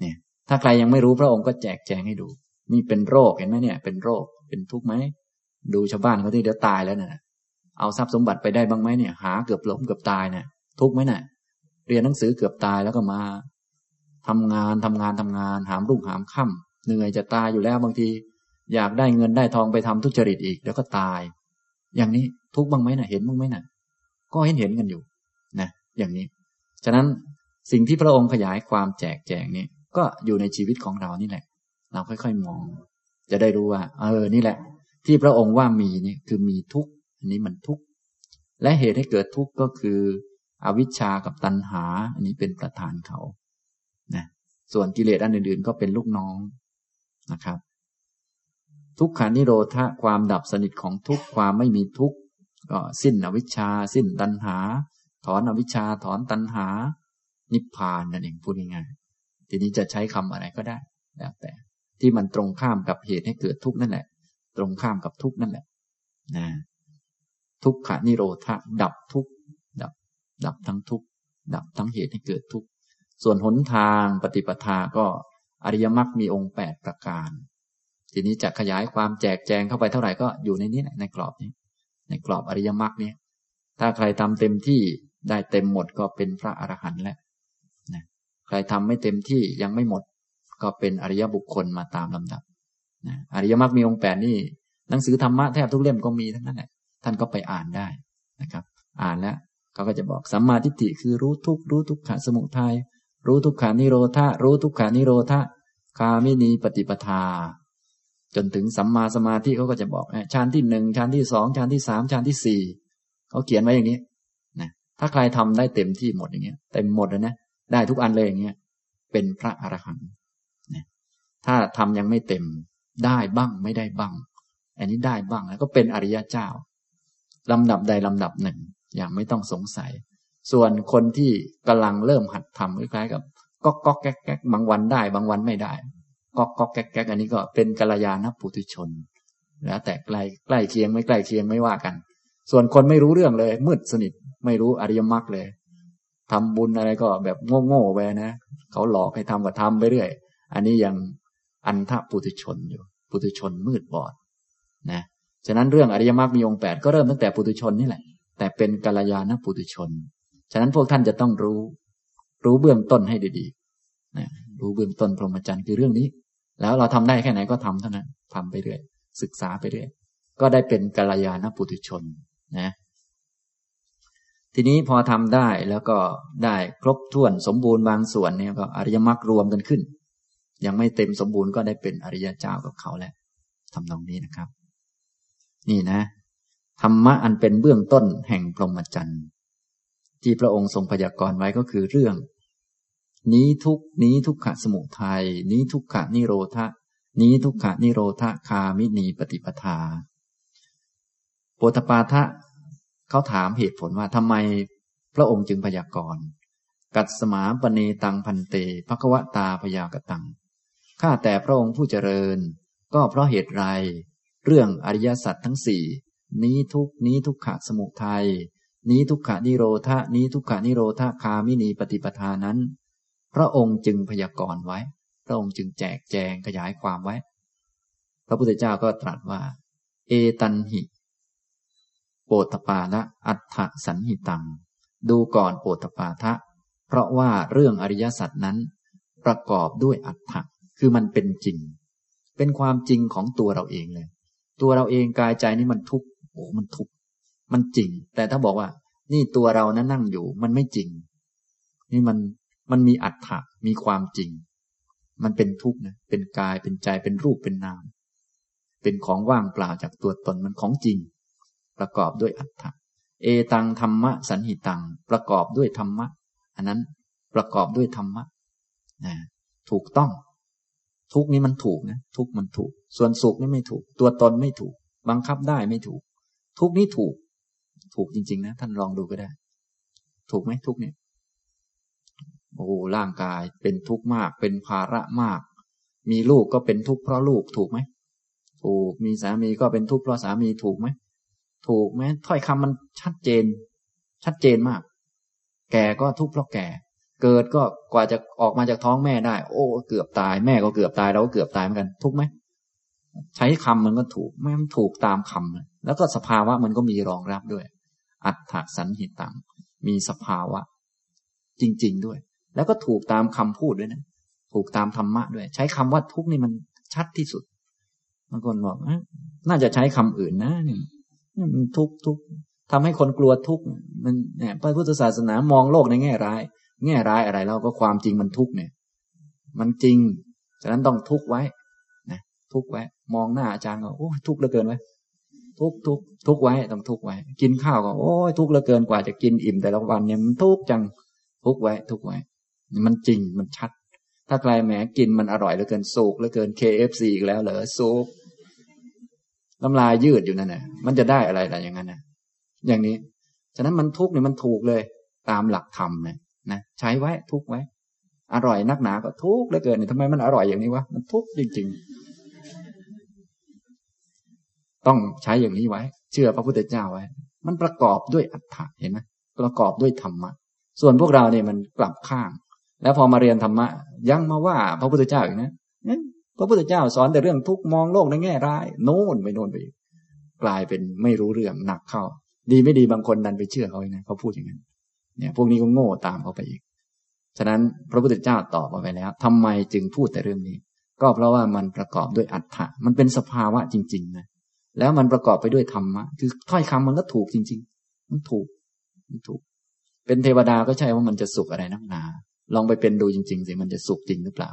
เนี่ย ถ้าใครยังไม่รู้พระองค์ก็แจกแจงให้ดู นี่เป็นโรคเห็นไหมเนี่ย เป็นโรค เป็นทุกข์ไหม ดูชาวบ้านเขาที่เดี๋ยวตายแล้วนะ่ะ เอาทรัพย์สมบัติไปได้บ้างไหมเนี่ย หาเกือบหล้มเกือบตายเนี่ยทุกข์ไหมเนี่ยเรียนหนังสือเกือบตายแล้วก็มาทำงานทำงานทำงาน หามรุ่งหามค่ำเหนื่อยจะตายอยู่แล้วบางที อยากได้เงินได้ทองไปทำทุจริตอีกแล้วก็ตาย อย่างนี้ทุกบ้างไหมนะ่ะ เห็นบ้างไหมนะ่ะ ก็เห็นเห็นกันอยู่นะอย่างนี้ ฉะนั้น สิ่งที่พระองค์ขยายความแจกแจงนี้ก็อยู่ในชีวิตของเรานี่แหละ เราค่อยๆมอง จะได้รู้ว่า เออนี่แหละ ที่พระองค์ว่ามีนี่คือมีทุกข์อันนี้มันทุกข์และเหตุให้เกิดทุกข์ก็คือ อวิชชากับตัณหา อันนี้เป็นประธานเขานะส่วนกิเลสอันอื่นๆก็เป็นลูกน้องนะครับ ทุกขานิโรธาความดับสนิทของทุกความไม่มีทุกข์ก็สิ้นอวิชชา สิ้นตัณหา ถอนอวิชชาถอนตัณหา นิพพานนั่นเองพูดง่ายๆทีนี้จะใช้คำอะไรก็ได้แล้วแต่ ที่มันตรงข้ามกับเหตุให้เกิดทุกข์นั่นแหละ ตรงข้ามกับทุกข์นั่นแหละนะทุกขานิโรธดับทุกข์ดับทั้งทุกข์ดับทั้งเหตุให้เกิดทุกข์ส่วนหนทางปฏิปทาก็อริยมรรคมีองค์แปดประการ ทีนี้จะขยายความแจกแจงเข้าไปเท่าไหร่ก็อยู่ในนี้ในกรอบนี้ ในกรอบอริยมรรคนี้ถ้าใครทำเต็มที่ได้เต็มหมดก็เป็นพระอรหันต์แล้ว ใครทำไม่เต็มที่ยังไม่หมด ก็เป็นอริยบุคคลมาตามลำดับนะอริยมรรคมีองค์แปดนี่ หนังสือธรรมะแทบทุกเล่มก็มีทั้งนั้นแหละท่านก็ไปอ่านได้นะครับ อ่านแล้วเขาก็จะบอกสัมมาทิฏฐิคือรู้ทุกรู้ทุกขาสมุทัยรู้ทุกขานิโรธารู้ทุกขานิโรธาคามินีปฏิปทา จนถึงสัมมาสมาธิเขาก็จะบอกฌานที่หนึ่งฌานที่สองฌานที่สามฌานที่สี่เขาเขียนไว้อย่างนี้นะถ้าใครทำได้เต็มที่หมดอย่างเงี้ยเต็มหมดเลยนะ ได้ทุกอันเลยอย่างเงี้ยเป็นพระอรหันต์นะถ้าทำยังไม่เต็มได้บ้างไม่ได้บ้าง อันนี้ได้บ้างแล้วก็เป็นอริยเจ้าลำดับใดลำดับหนึ่ง อย่างไม่ต้องสงสัย ส่วนคนที่กำลังเริ่มหัดทำคล้ายๆกับก๊อกก๊อกแก๊กแก๊กบางวันได้ บางวันไม่ได้ก๊อกก๊อกแก๊กแก๊กอันนี้ก็เป็นกัลยาณปุถุชน แล้วแต่ใกล้ใกล้เคียงไม่ใกล้เคียงไม่ว่ากัน ส่วนคนไม่รู้เรื่องเลย มืดสนิทไม่รู้อริยมรรคเลย ทำบุญอะไรก็แบบโง่ๆไปนะเขาหลอกให้ทำก็ทำไปเรื่อย อันนี้ยังอันทะปุถุชนอยู่ ปุถุชนมืดบอดนะฉะนั้นเรื่องอริยมรรคมีองค์แปดก็เริ่มตั้งแต่ปุถุชนนี่แหละ แต่เป็นกัลยาณปุถุชน ฉะนั้นพวกท่านจะต้องรู้ รู้เบื้องต้นให้ดีๆนะรู้เบื้องต้นพรหมจรรย์คือเรื่องนี้ แล้วเราทำได้แค่ไหนก็ทำเท่านั้นทำไปเรื่อย ศึกษาไปเรื่อย ก็ได้เป็นกัลยาณปุถุชนนะ ทีนี้พอทำได้แล้วก็ได้ครบถ้วนสมบูรณ์บางส่วนเนี่ยก็อริยมรรครวมกันขึ้น ยังไม่เต็มสมบูรณ์ก็ได้เป็นอริยเจ้ากับเขาแล้วทำตรงนี้นะครับ นี่นะธรรมะอันเป็นเบื้องต้นแห่งพรหมจรรย์ที่พระองค์ทรงพยากรณ์ไว้ก็คือเรื่อง นี้ทุกนี้ทุกขะสมุทัยนี้ทุกขะนิโรธะนี้ทุกขะนิโรธคามินีปฏิปทาโปตปาทะ เขาถามเหตุผลว่าทำไมพระองค์จึงพยากรณ์ กัดสมาปเนตังพันเตภควตาพยากตัง ข้าแต่พระองค์ผู้เจริญ ก็เพราะเหตุไร เรื่องอริยสัจทั้งสี่นี้ทุกนี้ทุกขะสมุทัยนี้ทุกขะนิโรธานี้ทุกขะนิโรธาคามินีปฏิปทานั้น พระองค์จึงพยากรณ์ไว้ พระองค์จึงแจกแจงขยายความไว้ พระพุทธเจ้าก็ตรัสว่า เอตันหิ โปตปาละอัฏฐสันหิตัง ดูก่อนโปตปาทะ เพราะว่าเรื่องอริยสัจนั้น ประกอบด้วยอัฏฐะคือมันเป็นจริง เป็นความจริงของตัวเราเองเลย ตัวเราเองกายใจนี่มันทุกข์โอ้มันทุกข์มันจริง แต่ถ้าบอกว่า นี่ตัวเรานั้นนั่งอยู่ มันไม่จริง นี่มันมันมีอัตถะมีความจริง มันเป็นทุกข์นะเป็นกายเป็นใจเป็นรูปเป็นนาม เป็นของว่างเปล่าจากตัวตนมันของจริง ประกอบด้วยอัตถะเอตังธรรมะสันหิตัง ประกอบด้วยธรรมะ อันนั้นประกอบด้วยธรรมะนะถูกต้อง ทุกนี้มันถูกนะ ทุกมันถูก ส่วนสุขนี่ไม่ถูก ตัวตนไม่ถูก บังคับได้ไม่ถูก ทุกนี้ถูก ถูกจริง ๆ นะ ท่านลองดูก็ได้ ถูกไหมทุกเนี่ยโอ้ร่างกายเป็นทุกข์มาก เป็นภาระมาก มีลูกก็เป็นทุกข์เพราะลูกถูกไหมถูกมีสามีก็เป็นทุกข์เพราะสามีถูกไหม ถูกไหมถ้อยคำมันชัดเจน ชัดเจนมาก แก่ก็ทุกข์เพราะแก่ เกิดก็กว่าจะออกมาจากท้องแม่ได้ โอ้ เกือบตาย แม่ก็เกือบตายเราก็เกือบตายเหมือนกัน ทุกไหมใช้คำมันก็ถูกไม่มันถูกตามคำแล้วก็สภาวะมันก็มีรองรับด้วย อัตถสันหิตัง มีสภาวะ จริง ๆด้วย แล้วก็ถูกตามคำพูดด้วยนะ ถูกตามธรรมะด้วย ใช้คำว่าทุกนี่มันชัดที่สุดบางคนบอกน่าจะใช้คำอื่นนะนี่ มันทุกทุกทำให้คนกลัวทุกมันเนี่ยพระพุทธศาสนามองโลกในแง่ร้าย แง่ร้ายอะไรเราก็ความจริงมันทุกเนี่ย มันจริง ฉะนั้นต้องทุกไว้นะทุกไว้ มองหน้าอาจารย์ก็โอ้ทุกเหลือเกินไว้ทุกทุกทุกไว้ต้องทุกไว้ กินข้าวก็โอ้ยทุกเหลือเกินกว่าจะกินอิ่มแต่ละวันเนี่ยมันทุกจังทุกไว้ ทุกไว้ มันจริงมันชัด ถ้าใครแหมกินมันอร่อยเหลือเกินสุกเหลือเกิน KFC อีกแล้วเหรอสุก น้ำลายยืดอยู่นั่นแหละมันจะได้อะไรล่ะอย่างนั้นนะอย่างนี้ ฉะนั้นมันทุกข์เนี่ยมันถูกเลย ตามหลักธรรมเนี่ยนะใช้ไว้ทุกไว้ อร่อยนักหนาก็ทุกเหลือเกินนี่ทำไมมันอร่อยอย่างนี้วะมันทุกข์จริง ๆ ต้องใช้อย่างนี้ไว้ เชื่อพระพุทธเจ้าไว้ มันประกอบด้วยอัฏฐะเห็นไหมประกอบด้วยธรรมะส่วนพวกเราเนี่ยมันกลับข้าง แล้วพอมาเรียนธรรมะ ยังมาว่าพระพุทธเจ้าอีกนะ พระพุทธเจ้าสอนแต่เรื่องทุกมองโลกในแง่ร้าย โน่นไปโน่นไปกลายเป็นไม่รู้เรื่องหนักเข้า ดีไม่ดีบางคนดันไปเชื่อเขาเองนะเขาพูดอย่างนั้นเนี่ย พวกนี้ก็โง่ตามเขาไปอีก ฉะนั้นพระพุทธเจ้าตอบมาไปแล้วทำไมจึงพูดแต่เรื่องนี้ ก็เพราะว่ามันประกอบด้วยอัฏฐะมันเป็นสภาวะจริง ๆนะแล้วมันประกอบไปด้วยธรรมะ คือถ้อยคำมันก็ถูกจริง ๆ มันถูก มันถูก เป็นเทวดาก็ใช่ว่ามันจะสุขอะไรนักหนา ลองไปเป็นดูจริงๆสิมันจะสุขจริงหรือเปล่า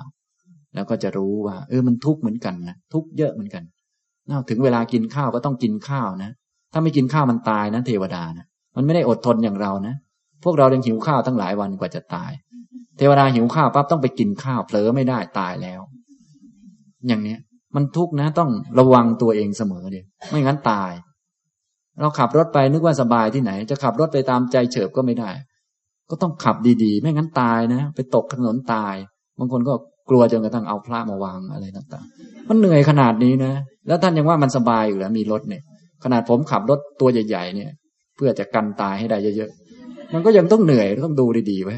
แล้วก็จะรู้ว่า เออมันทุกข์เหมือนกันนะทุกข์เยอะเหมือนกันน่าถึงเวลากินข้าวก็ต้องกินข้าวนะ ถ้าไม่กินข้าวมันตายนะเทวดานะมันไม่ได้อดทนอย่างเรานะพวกเรายังหิวข้าวตั้งหลายวันกว่าจะตาย เทวดาหิวข้าวปั๊บต้องไปกินข้าวเผลอไม่ได้ตายแล้ว อย่างเนี้ย มันทุกข์นะ ต้องระวังตัวเองเสมอเดียไม่งั้นตาย เราขับรถไปนึกว่าสบายที่ไหน จะขับรถไปตามใจเฉิบก็ไม่ได้ ก็ต้องขับดีๆ ไม่งั้นตายนะ ไปตกถนนตาย บางคนก็ กลัวจนกระทั่งเอาพระมาวางอะไรต่างๆ มันเหนื่อยขนาดนี้นะ แล้วท่านยังว่ามันสบายอยู่แล้วมีรถเนี่ย ขนาดผมขับรถตัวใหญ่ๆเนี่ย เพื่อจะกันตายให้ได้เยอะๆ มันก็ยังต้องเหนื่อยต้องดูดีๆไว้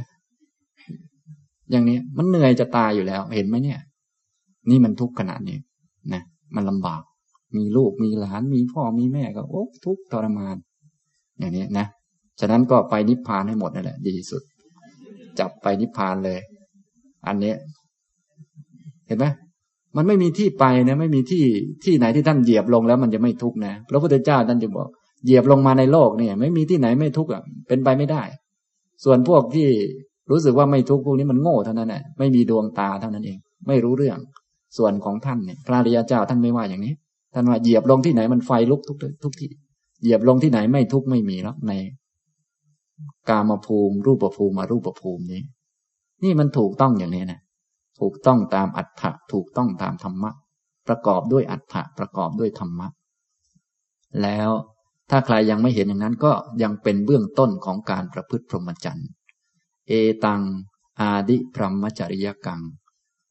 อย่างนี้มันเหนื่อยจะตายอยู่แล้ว เห็นไหมเนี่ย นี่มันทุกข์ขนาดนี้นะ มันลำบาก มีลูกมีหลานมีพ่อมีแม่ก็โอ้ทุกข์ทรมาน อย่างนี้นะ ฉะนั้นก็ไปนิพพานให้หมดนั่นแหละดีสุด จับไปนิพพานเลย อันนี้ เห็นไหมมันไม่มีที่ไปนะไม่มีที่ที่ไหนที่ท่านเหยียบลงแล้วมันจะไม่ทุกข์นะพระพุทธเจ้าท่านจะบอกเหยียบลงมาในโลกเนี่ย ไม่มีที่ไหนไม่ทุกข์อะเป็นไปไม่ได้ ส่วนพวกที่รู้สึกว่าไม่ทุกข์พวกนี้มันโง่เท่านั้นแหละไม่มีดวงตาเท่านั้นเอง ไม่รู้เรื่อง ส่วนของท่านเนี่ยพระริยเจ้าท่านไม่ว่าอย่างนี้ ท่านว่าเหยียบลงที่ไหนมันไฟลุกทุกทุกที่เหยียบลงที่ไหนไม่ทุกข์ไม่มีแล้วใน กามภูมิ รูปภูมิมารูปภูมินี้ นี่มันถูกต้องอย่างนี้นะ ถูกต้องตามอัฏฐะถูกต้องตามธรรมะ ประกอบด้วยอัฏฐะประกอบด้วยธรรมะ แล้วถ้าใครยังไม่เห็นอย่างนั้นก็ยังเป็นเบื้องต้นของการประพฤติพรหมจรรย์ เอตัง อาดิพรหมจริยกัง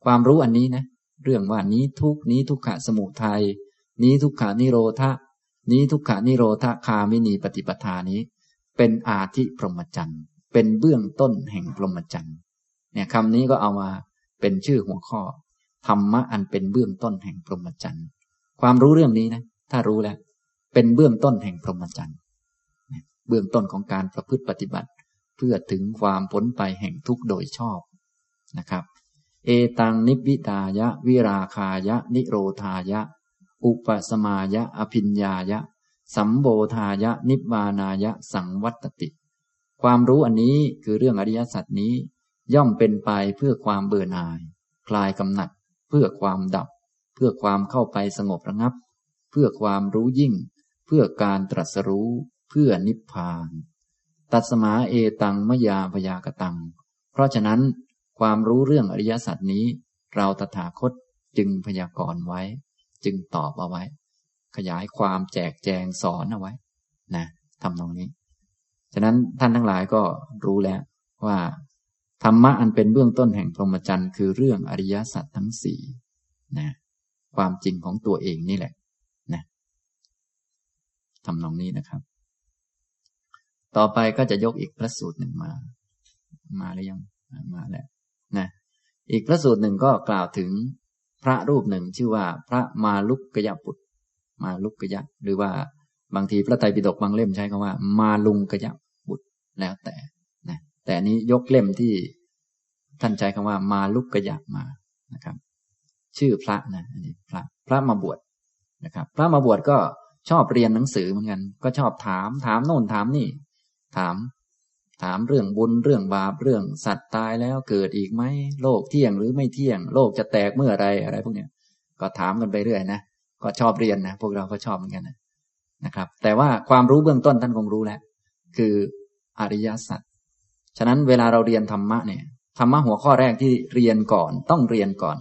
ความรู้อันนี้นะ เรื่องว่านี้ทุกนี้ทุกขะสมุทัยนี้ทุกขานิโรธะนี้ทุกขานิโรธคามินีปฏิปทานี้ เป็นอาทิพรหมจรรย์ เป็นเบื้องต้นแห่งพรหมจรรย์ เนี่ยคำนี้ก็เอามา เป็นชื่อหัวข้อ ธรรมะอันเป็นเบื้องต้นแห่งพรหมจรรย์ ความรู้เรื่องนี้นะ ถ้ารู้แล้ว เป็นเบื้องต้นแห่งพรหมจรรย์เบื้องต้นของการประพฤติปฏิบัติ เพื่อถึงความพ้นไปแห่งทุกข์โดยชอบนะครับ เอตังนิพิตายะ วิราคายะ นิโรธายะ อุปสมายะ อภิญญายะ สัมโบธายะ นิบานายะ สังวัตติ ความรู้อันนี้คือเรื่องอริยสัจนี้ ย่อมเป็นไปเพื่อความเบื่อหน่าย คลายกำหนัด เพื่อความดับ เพื่อความเข้าไปสงบระงับ เพื่อความรู้ยิ่ง เพื่อการตรัสรู้ เพื่อนิพพาน ตัสมาเอตังมยาพยากตัง เพราะฉะนั้น ความรู้เรื่องอริยสัจนี้ เราตถาคตจึงพยากรณ์ไว้ จึงตอบเอาไว้ ขยายความแจกแจงสอนเอาไว้ นะทำตรงนี้ ฉะนั้นท่านทั้งหลายก็รู้แล้วว่า ธรรมะอันเป็นเบื้องต้นแห่งพรหมจรรย์คือเรื่องอริยสัจทั้งสี่นะความจริงของตัวเองนี่แหละนะทำนองนี้นะครับ ต่อไปก็จะยกอีกพระสูตรหนึ่งมา มาหรือยังมาแล้วนะอีกพระสูตรหนึ่งก็กล่าวถึงพระรูปหนึ่งชื่อว่าพระมาลุกกยบุตรมาลุกกยะหรือว่าบางทีพระไตรปิฎกบางเล่มใช้คำว่า มาลุงกยบุตรแล้วแต่ แต่นี้ยกเล่มที่ท่านใช้คำว่ามาลุกกยะมานะครับ ชื่อพระนะอันนี้พระพระมาบวชนะครับ พระมาบวชก็ชอบเรียนหนังสือเหมือนกัน ก็ชอบถาม ถามโน่นถามนี่ ถาม ถามเรื่องบุญเรื่องบาปเรื่องสัตว์ตายแล้วเกิดอีกไหมโลกเที่ยงหรือไม่เที่ยง โลกจะแตกเมื่อไรอะไรพวกเนี้ยก็ถามกันไปเรื่อยนะก็ชอบเรียนนะพวกเราก็ชอบเหมือนกันนะนะครับ แต่ว่าความรู้เบื้องต้นท่านคงรู้แล้ว คืออริยสัจ ฉะนั้นเวลาเราเรียนธรรมะเนี่ยธรรมะหัวข้อแรกที่เรียนก่อนต้องเรียนก่อน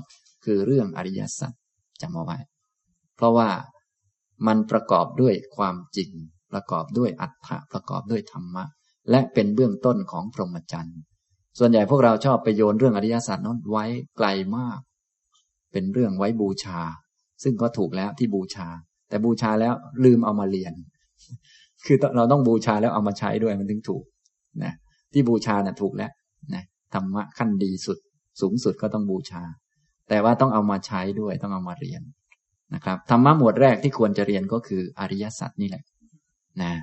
คือเรื่องอริยสัจจำเอาไว้ เพราะว่ามันประกอบด้วยความจริง ประกอบด้วยอัตถะประกอบด้วยธรรมะ และเป็นเบื้องต้นของพรหมจรรย์ส่วนใหญ่พวกเราชอบไปโยนเรื่องอริยสัจนั้นไว้ไกลมาก เป็นเรื่องไว้บูชา ซึ่งก็ถูกแล้วที่บูชา แต่บูชาแล้วลืมเอามาเรียน คือเราต้องบูชาแล้วเอามาใช้ด้วยมันถึงถูกนะ ที่บูชานะ่ะถูกแล้วนะธรรมะขั้นดีสุด สูงสุดก็ต้องบูชา แต่ว่าต้องเอามาใช้ด้วยต้องเอามาเรียนนะครับธรรมะหมวดแรกที่ควรจะเรียนก็คืออริยสัจนี่แหละนะ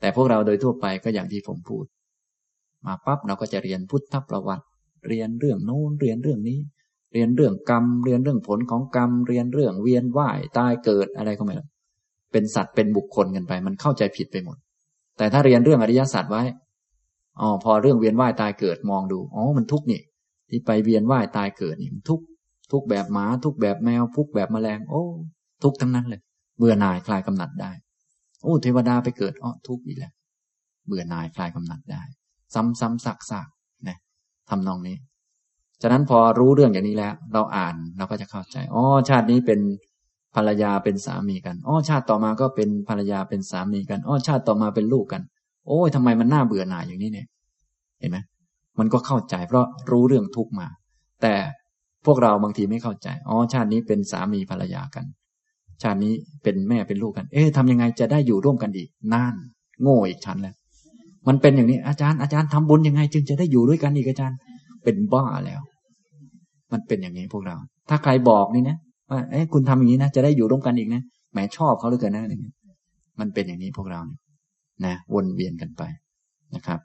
แต่พวกเราโดยทั่วไปก็อย่างที่ผมพูด มาปั๊บเราก็จะเรียนพุทธประวัติ เรียนเรื่องโน้นเรียนเรื่องนี้ เรียนเรื่องกรรม เรียนเรื่องผลของกรรม เรียนเรื่องเวียนว่ายตายเกิดอะไรก็ไม่รู้เป็นสัตว์เป็นบุคคลกันไป มันเข้าใจผิดไปหมด แต่ถ้าเรียนเรื่องอริยสัจไว้ อ๋อพอเรื่องเวียนว่ายตายเกิดมองดูอ๋อมันทุกนี่ ที่ไปเวียนว่ายตายเกิดนี่มันทุกทุกแบบหมาทุกแบบแมวทุกแบบแมลง โอ้ ทุกทั้งนั้นเลย เบื่อหน่ายคลายกำหนัดได้ โอ้เทวดาไปเกิดอ๋อทุกข์อีกแล้วเบื่อหน่ายคลายกำหนัดได้ ซ้ำซ้ำซักซากนะทำนองนี้ ฉะนั้นพอรู้เรื่องอย่างนี้แล้ว เราอ่านเราก็จะเข้าใจอ๋อชาตินี้เป็นภรรยาเป็นสามีกันอ๋อชาติต่อมาก็เป็นภรรยาเป็นสามีกันอ๋อชาติต่อมาเป็นลูกกัน โอ้ยทำไมมันน่าเบื่อหน่ายอย่างนี้เนี่ย เห็นไหมมันก็เข้าใจเพราะรู้เรื่องทุกมา แต่พวกเราบางทีไม่เข้าใจ อ๋อ ชาตินี้เป็นสามีภรรยากัน ชาตินี้เป็นแม่เป็นลูกกัน เอ๊ะทำยังไงจะได้อยู่ร่วมกันอีกนานโง่อีกชั้นแล้ว มันเป็นอย่างนี้ อาจารย์ อาจารย์ทำบุญยังไง จึงจะได้อยู่ด้วยกันอีกอาจารย์ เป็นบ้าแล้ว มันเป็นอย่างนี้พวกเรา ถ้าใครบอกนี่นะว่า เอ๊ะคุณทำอย่างนี้นะ จะได้อยู่ร่วมกันอีกนะ แหมชอบเขาเหลือเกินนะอย่างนี้มันเป็นอย่างนี้พวกเรา นะวนเวียนกันไปนะครับ